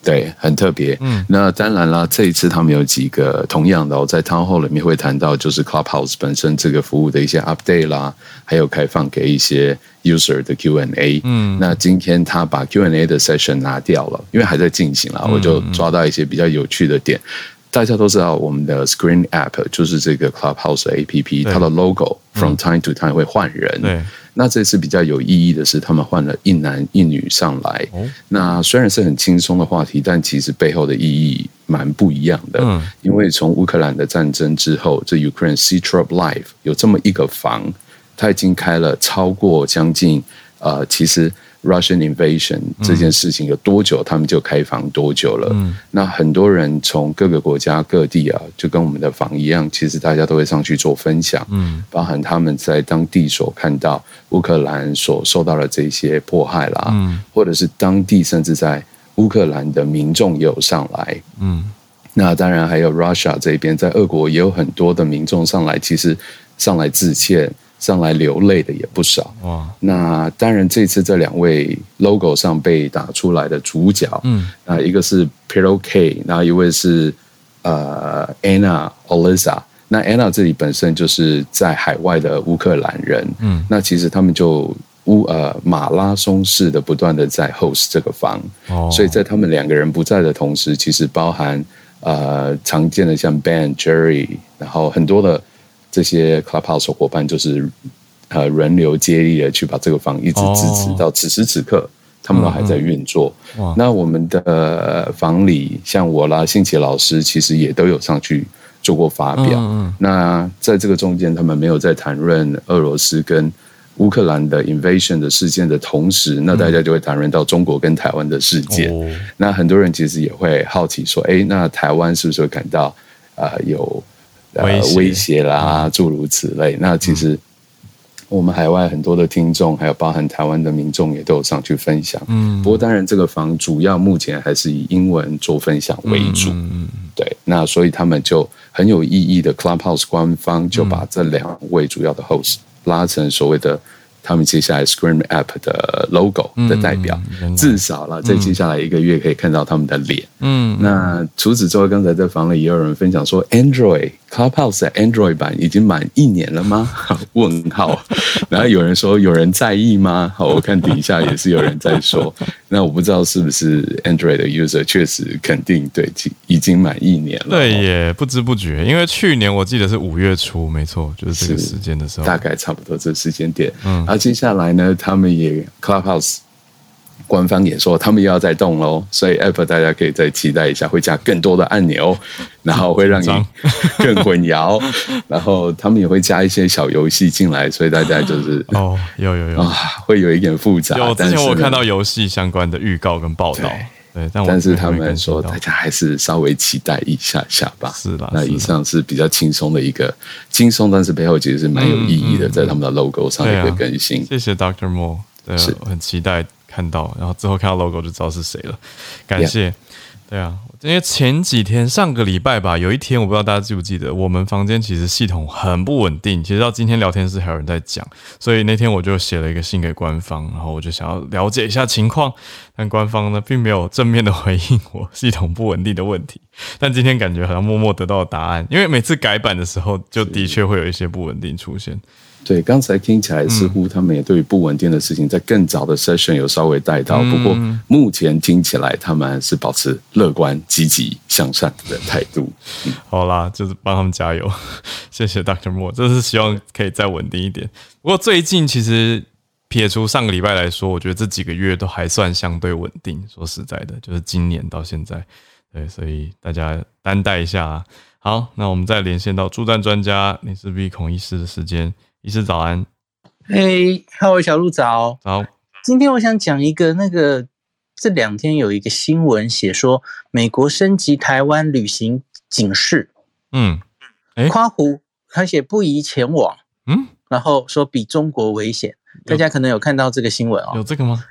对，很特别。嗯，那当然啦，这一次他们有几个同样的，在 Town Hall 里面会谈到，就是 Clubhouse 本身这个服务的一些 update 啦，还有开放给一些 user 的 Q&A。嗯，那今天他把 Q&A 的 session 拿掉了，因为还在进行啦，我就抓到一些比较有趣的点。大家都知道，我们的 Screen App 就是这个 Clubhouse APP，它的 logo from time to time 会换人。对，那这次比较有意义的是，他们换了一男一女上来。那虽然是很轻松的话题，但其实背后的意义蛮不一样的。嗯，因为从乌克兰的战争之后，这 Ukraine c t r u b Life 有这么一个房，它已经开了超过将近呃，其实。Russian invasion 这件事情有多久，他们就开房多久了。那很多人从各个国家各地啊，就跟我们的房一样，其实大家都会上去做分享，嗯，包含他们在当地所看到乌克兰所受到的这些迫害啦，嗯，或者是当地甚至在乌克兰的民众也有上来，嗯，那当然还有 Russia 这边，在俄国也有很多的民众上来，其实上来致歉。上来流泪的也不少哇！那当然，这次这两位 logo 上被打出来的主角，嗯，啊，一个是 Pero K，然后一位是呃 Anna Oliza。那 Anna 这里本身就是在海外的乌克兰人，嗯，那其实他们就乌呃马拉松式的不断的在 host 这个房，哦，所以在他们两个人不在的同时，其实包含呃常见的像 Ben Jerry，然后很多的。这些 Clubhouse 伙伴就是呃轮流接力的去把这个房一直支持到此时此刻，他们都还在运作。那我们的房里，像我啦、信奇老师，其实也都有上去做过发表。那在这个中间，他们没有在谈论俄罗斯跟乌克兰的 invasion 的事件的同时，那大家就会谈论到中国跟台湾的事件。那很多人其实也会好奇说：，哎，那台湾是不是会感到啊有？呃，威胁啦，诸如此类。那其实我们海外很多的听众，还有包含台湾的民众，也都有上去分享。嗯，不过当然，这个房主要目前还是以英文做分享为主。嗯，对，那所以他们就很有意义的，Clubhouse 官方就把这两位主要的 host 拉成所谓的。他们接下来 Scream App 的 logo 的代表，嗯至少了在接下来一个月可以看到他们的脸。嗯，那除此之外，刚才在房里也有人分享说，Android Clubhouse 的 Android 版已经满一年了吗？<laughs> 问号。然后有人说，有人在意吗？好，我看底下也是有人在说。那我不知道是不是 Android 的 user 确实肯定对，已经满一年了。对，也不知不觉，因为去年我记得是五月初，没错，就是这个时间的时候，大概差不多这时间点。嗯。而接下来呢，他们也 Clubhouse 官方也说，他们又要再动喽，所以 App 大家可以再期待一下，会加更多的按钮，<laughs> 然后会让你更混淆，<laughs> 然后他们也会加一些小游戏进来，所以大家就是哦，有有有啊，会有一点复杂。有之前我看到游戏相关的预告跟报道。对，但但是他们说，大家还是稍微期待一下下吧。是的，那以上是比较轻松的一个轻松，但是背后其实是蛮有意义的，在他们的 logo 上一个更新。谢谢 Doctor Moore，是很期待看到，然后之后看到 logo 就知道是谁了。感谢，对啊。因为前几天上个礼拜吧，有一天我不知道大家记不记得，我们房间其实系统很不稳定。其实到今天聊天室还有人在讲，所以那天我就写了一个信给官方，然后我就想要了解一下情况，但官方呢并没有正面的回应我系统不稳定的问题。<laughs> 但今天感觉好像默默得到了答案，因为每次改版的时候就的确会有一些不稳定出现。对，刚才听起来似乎他们也对于不稳定的事情，在更早的 session 有稍微带到。不过目前听起来，他们是保持乐观、积极向上的态度。好啦，就是帮他们加油，<laughs> 谢谢 Doctor Moore，这是希望可以再稳定一点。不过最近其实撇除上个礼拜来说，我觉得这几个月都还算相对稳定。说实在的，就是今年到现在，对，所以大家担待一下。好，那我们再连线到助战专家林世璧孔医师的时间。医师早安，嘿，各位小鹿早。早。今天我想讲一个那个这两天有一个新闻写说，美国升级台湾旅行警示，嗯，夸胡他写不宜前往，嗯，然后说比中国危险，大家可能有看到这个新闻哦，有这个吗？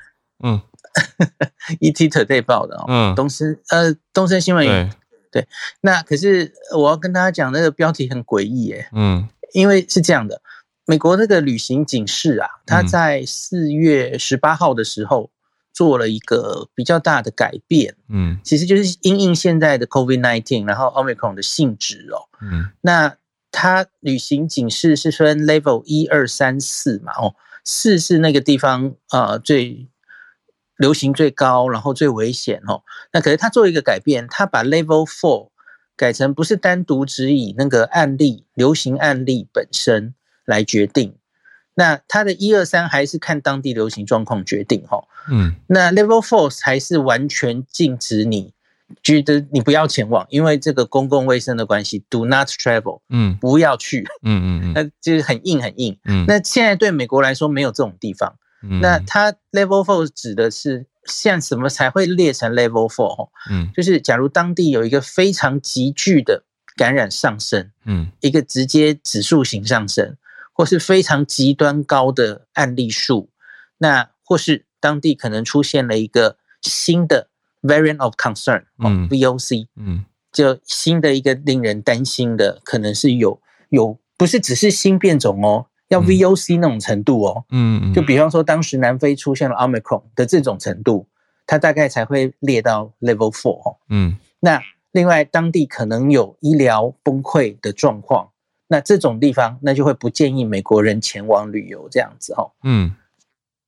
嗯，<laughs> ET Today 报的哦，嗯，东森呃东森新闻对。对，那可是我要跟大家讲那个标题很诡异耶，嗯，因为是这样的。美国那个旅行警示啊，它在四月十八号的时候做了一个比较大的改变，嗯，其实就是因应现在的 COVID nineteen，然后 Omicron 的性质哦，嗯，那它旅行警示是分 Level 一二三四嘛，哦，四是那个地方呃最流行最高，然后最危险哦，那可是它做一个改变，它把 Level four 改成不是单独只以那个案例流行案例本身。来决定，那它的一二三还是看当地流行状况决定哈。嗯，那 Level Four 还是完全禁止你，觉得你不要前往，因为这个公共卫生的关系，Do not travel。嗯，不要去。嗯嗯嗯，<laughs> 那就是很硬很硬。嗯，那现在对美国来说没有这种地方。嗯，那它 Level Four 指的是像什么才会列成 Level Four？嗯，就是假如当地有一个非常急剧的感染上升，嗯，一个直接指数型上升。或是非常极端高的案例数，那或是当地可能出现了一个新的 variant of concern，嗯，VOC，嗯，就新的一个令人担心的，可能是有有不是只是新变种哦，要 VOC 那种程度哦，嗯，就比方说当时南非出现了 Omicron 的这种程度，它大概才会列到 level four 哦，嗯，那另外当地可能有医疗崩溃的状况。那这种地方，那就会不建议美国人前往旅游这样子哈。嗯，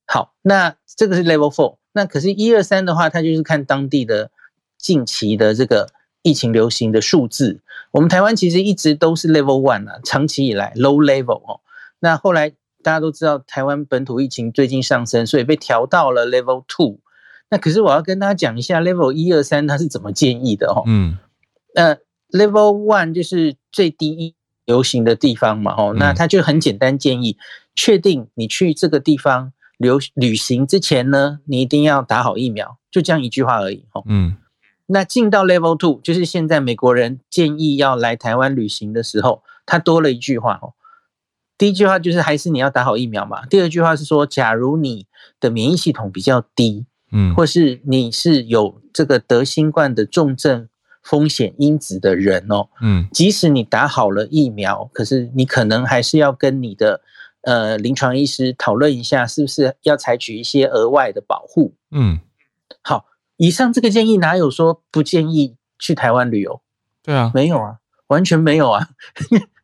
好，那这个是 Level Four。那可是，一二三的话，它就是看当地的近期的这个疫情流行的数字。我们台湾其实一直都是 Level One 啊，长期以来 Low Level 哦。那后来大家都知道，台湾本土疫情最近上升，所以被调到了 Level Two。那可是我要跟大家讲一下，Level 一二三它是怎么建议的哦。嗯，那 Level One 就是最低一。流行的地方嘛，哦，那他就很简单建议，确定你去这个地方旅旅行之前呢，你一定要打好疫苗，就这样一句话而已，哦，嗯，那进到 Level Two，就是现在美国人建议要来台湾旅行的时候，他多了一句话，哦，第一句话就是还是你要打好疫苗嘛。第二句话是说，假如你的免疫系统比较低，嗯，或是你是有这个得新冠的重症风险因子的人哦，嗯，即使你打好了疫苗，可是你可能还是要跟你的呃临床医师讨论一下，是不是要采取一些额外的保护。嗯，好，以上这个建议哪有说不建议去台湾旅游？对啊，没有啊，完全没有啊。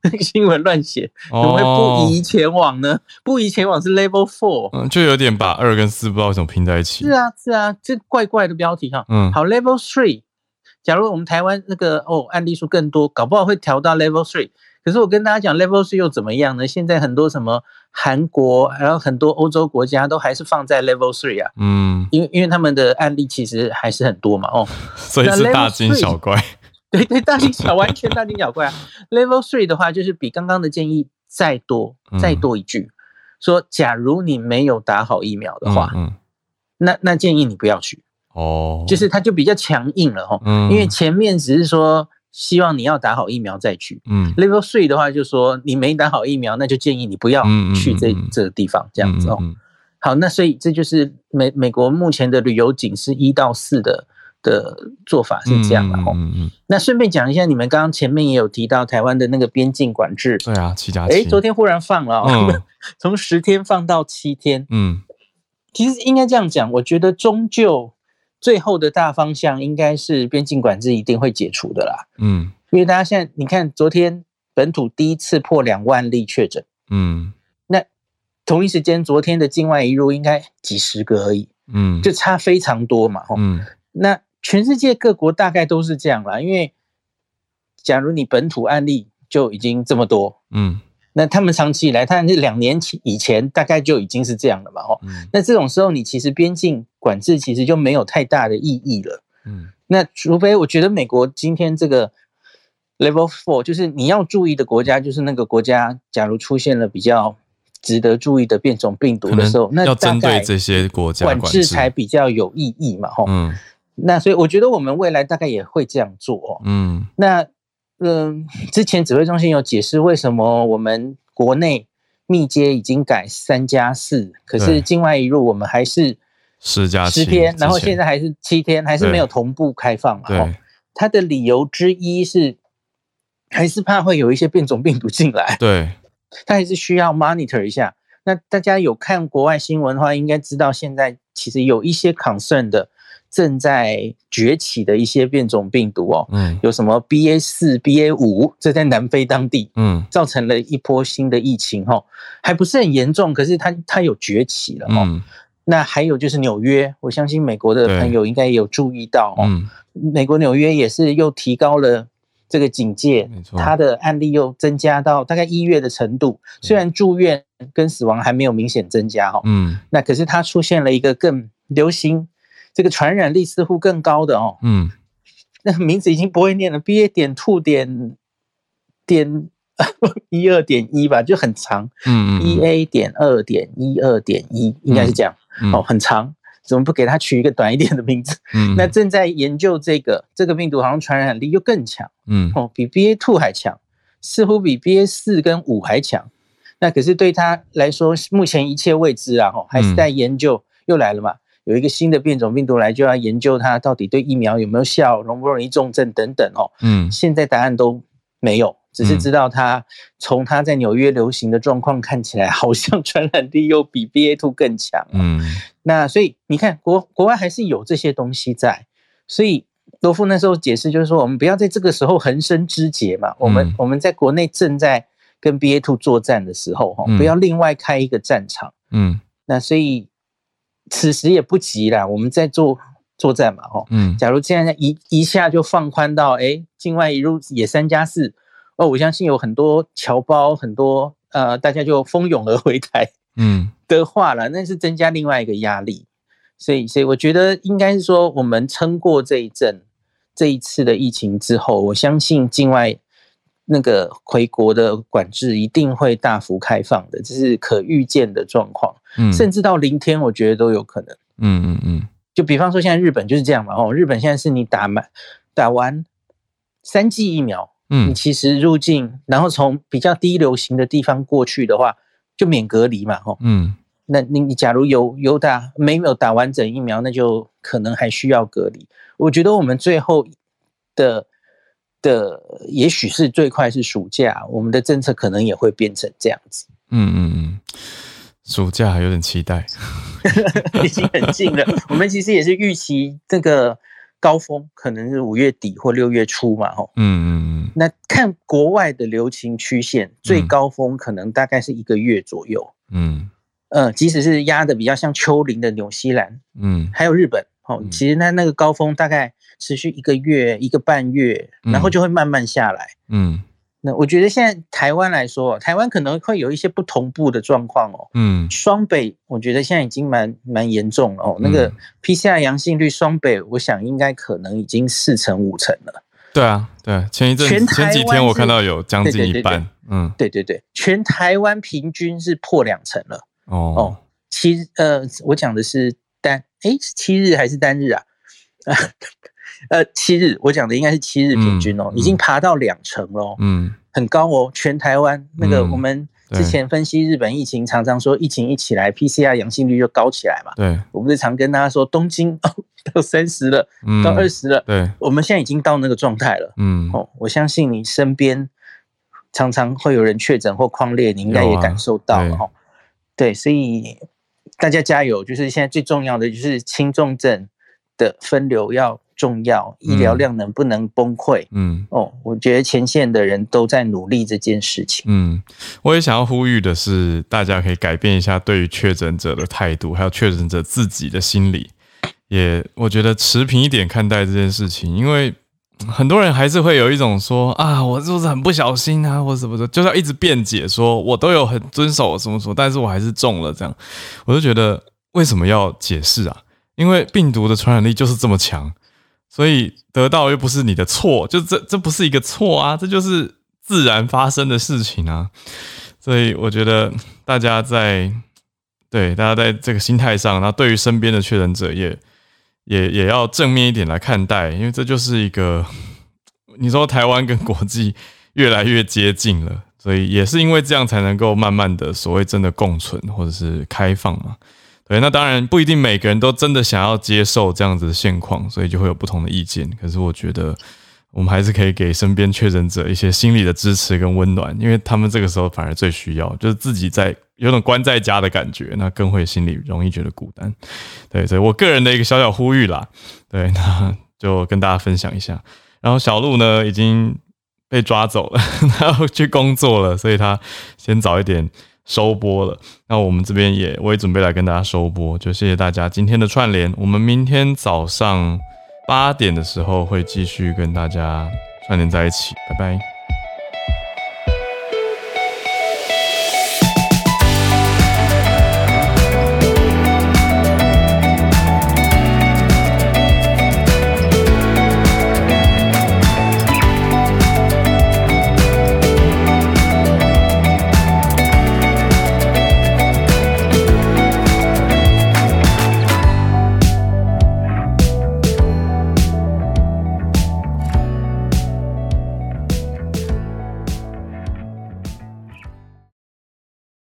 那 <laughs> 个新闻乱写，怎么会不宜前往呢？不宜前往是 Level Four，嗯，就有点把二跟四不知道为什么拼在一起。是啊，是啊，这怪怪的标题哈。嗯，好，Level Three，假如我们台湾那个哦案例数更多，搞不好会调到 Level Three。可是我跟大家讲，Level Three 又怎么样呢？现在很多什么韩国，然后很多欧洲国家都还是放在 Level Three 啊。嗯，因为因为他们的案例其实还是很多嘛。哦，<laughs> 所以是大惊小怪。对对，大惊小完全大惊小怪啊！<laughs> Level three 的话，就是比刚刚的建议再多再多一句，说假如你没有打好疫苗的话，嗯，那那建议你不要去哦，就是它就比较强硬了哈，嗯，因为前面只是说希望你要打好疫苗再去，嗯，Level three 的话就说你没打好疫苗，那就建议你不要去这这个地方这样子哦。好，那所以这就是美美国目前的旅游警示一到四的。的做法是这样的哈，那顺便讲一下，你们刚刚前面也有提到台湾的那个边境管制，对啊，七加七，哎，昨天忽然放了，<laughs> 从十天放到七天，嗯，其实应该这样讲，我觉得终究最后的大方向应该是边境管制一定会解除的啦，嗯，因为大家现在你看，昨天本土第一次破两万例确诊，嗯，那同一时间昨天的境外一入应该几十个而已，嗯，就差非常多嘛，嗯，那。全世界各国大概都是这样啦，因为假如你本土案例就已经这么多，嗯，那他们长期以来，他是两年前以前大概就已经是这样了嘛，哦，那这种时候你其实边境管制其实就没有太大的意义了，嗯，那除非我觉得美国今天这个 level four 就是你要注意的国家，就是那个国家假如出现了比较值得注意的变种病毒的时候，那要针对这些国家管制才比较有意义嘛，吼，嗯。那所以我觉得我们未来大概也会这样做。嗯，那嗯，之前指挥中心有解释为什么我们国内密接已经改三加四，可是境外一入我们还是十加十天，然后现在还是七天，还是没有同步开放嘛？对，它的理由之一是还是怕会有一些变种病毒进来。对，他还是需要 monitor 一下。那大家有看国外新闻的话，应该知道现在其实有一些 concern 的。正在崛起的一些变种病毒哦，嗯，有什么 BA 四、BA 五，这在南非当地，嗯，造成了一波新的疫情哈，还不是很严重，可是它它有崛起了哈。那还有就是纽约，我相信美国的朋友应该也有注意到哦，美国纽约也是又提高了这个警戒，它的案例又增加到大概一月的程度，虽然住院跟死亡还没有明显增加哈，嗯，那可是它出现了一个更流行。这个传染力似乎更高的哦，嗯，那名字已经不会念了，B A 点 two 点点 <laughs> 一二点一吧，就很长，嗯嗯，E A 点二点一二点一应该是这样，哦，很长，怎么不给他取一个短一点的名字？嗯，<laughs> 那正在研究这个这个病毒，好像传染力又更强，嗯，哦，比 B A two 还强，似乎比 B A 四跟五还强，那可是对他来说，目前一切未知啊，哦，还是在研究，又来了嘛。有一个新的变种病毒来，就要研究它到底对疫苗有没有效，容不容易重症等等哦。嗯，现在答案都没有，只是知道它从它在纽约流行的状况看起来，好像传染力又比 BA two 更强。嗯，那所以你看国国外还是有这些东西在，所以罗夫那时候解释就是说，我们不要在这个时候横生枝节嘛。我们我们在国内正在跟 BA two 作战的时候，哈，不要另外开一个战场。嗯，那所以。此时也不急啦，我们在做作战嘛，哦，嗯，假如现在一一下就放宽到，哎，境外一入也三加四，哦，我相信有很多侨胞，很多呃，大家就蜂拥而回台，嗯，的话了，那是增加另外一个压力，所以，所以我觉得应该是说，我们撑过这一阵这一次的疫情之后，我相信境外。那个回国的管制一定会大幅开放的，这是可预见的状况。嗯，甚至到零天，我觉得都有可能。嗯嗯嗯。就比方说，现在日本就是这样嘛。哦，日本现在是你打满打完三剂疫苗，嗯，你其实入境，然后从比较低流行的地方过去的话，就免隔离嘛，哦，嗯，那你你假如有有打没有打完整疫苗，那就可能还需要隔离。我觉得我们最后的的，也许是最快是暑假，我们的政策可能也会变成这样子。嗯嗯嗯，暑假还有点期待，<laughs> 已经很近了。我们其实也是预期这个。高峰可能是五月底或六月初嘛，吼，嗯嗯嗯。那看国外的流行曲线，最高峰可能大概是一个月左右，嗯嗯。即使是压的比较像丘陵的纽西兰，嗯，还有日本，哦，其实那那个高峰大概持续一个月、一个半月，然后就会慢慢下来，嗯。那我觉得现在台湾来说，台湾可能会有一些不同步的状况哦。嗯，双北我觉得现在已经蛮蛮严重了哦。那个 PCR 阳性率，双北我想应该可能已经四成五成了。对啊，对，前一阵前几天我看到有将近一半。嗯，对对对，全台湾平均是破两成了。哦哦，七呃，我讲的是单哎，七日还是单日啊？<laughs> 呃，七日，我讲的应该是七日平均哦，已经爬到两成喽，嗯，很高哦。全台湾那个，我们之前分析日本疫情，常常说疫情一起来，PCR 阳性率就高起来嘛。对，我们是常跟大家说，东京哦到三十了，到二十了，对，我们现在已经到那个状态了。嗯，哦，我相信你身边常常会有人确诊或框列，你应该也感受到了哈。对，所以大家加油，就是现在最重要的就是轻重症的分流要。重要医疗量能不能崩溃？嗯，哦，我觉得前线的人都在努力这件事情。嗯，我也想要呼吁的是，大家可以改变一下对于确诊者的态度，还有确诊者自己的心理，也我觉得持平一点看待这件事情，因为很多人还是会有一种说啊，我是不是很不小心啊，或什么的，就是要一直辩解说我都有很遵守什么什么，但是我还是中了这样，我就觉得为什么要解释啊？因为病毒的传染力就是这么强。所以得到又不是你的错，就这这不是一个错啊，这就是自然发生的事情啊。所以我觉得大家在对大家在这个心态上，那对于身边的确诊者也也也要正面一点来看待，因为这就是一个你说台湾跟国际越来越接近了，所以也是因为这样才能够慢慢的所谓真的共存或者是开放嘛。对，那当然不一定每个人都真的想要接受这样子的现况，所以就会有不同的意见。可是我觉得，我们还是可以给身边确诊者一些心理的支持跟温暖，因为他们这个时候反而最需要，就是自己在有种关在家的感觉，那更会心里容易觉得孤单。对，所以我个人的一个小小呼吁啦，对，<laughs> 那就跟大家分享一下。然后小鹿呢已经被抓走了，<laughs> 他要去工作了，所以他先早一点。收播了，那我们这边也我也准备来跟大家收播，就谢谢大家今天的串联。我们明天早上八点的时候会继续跟大家串联在一起，拜拜。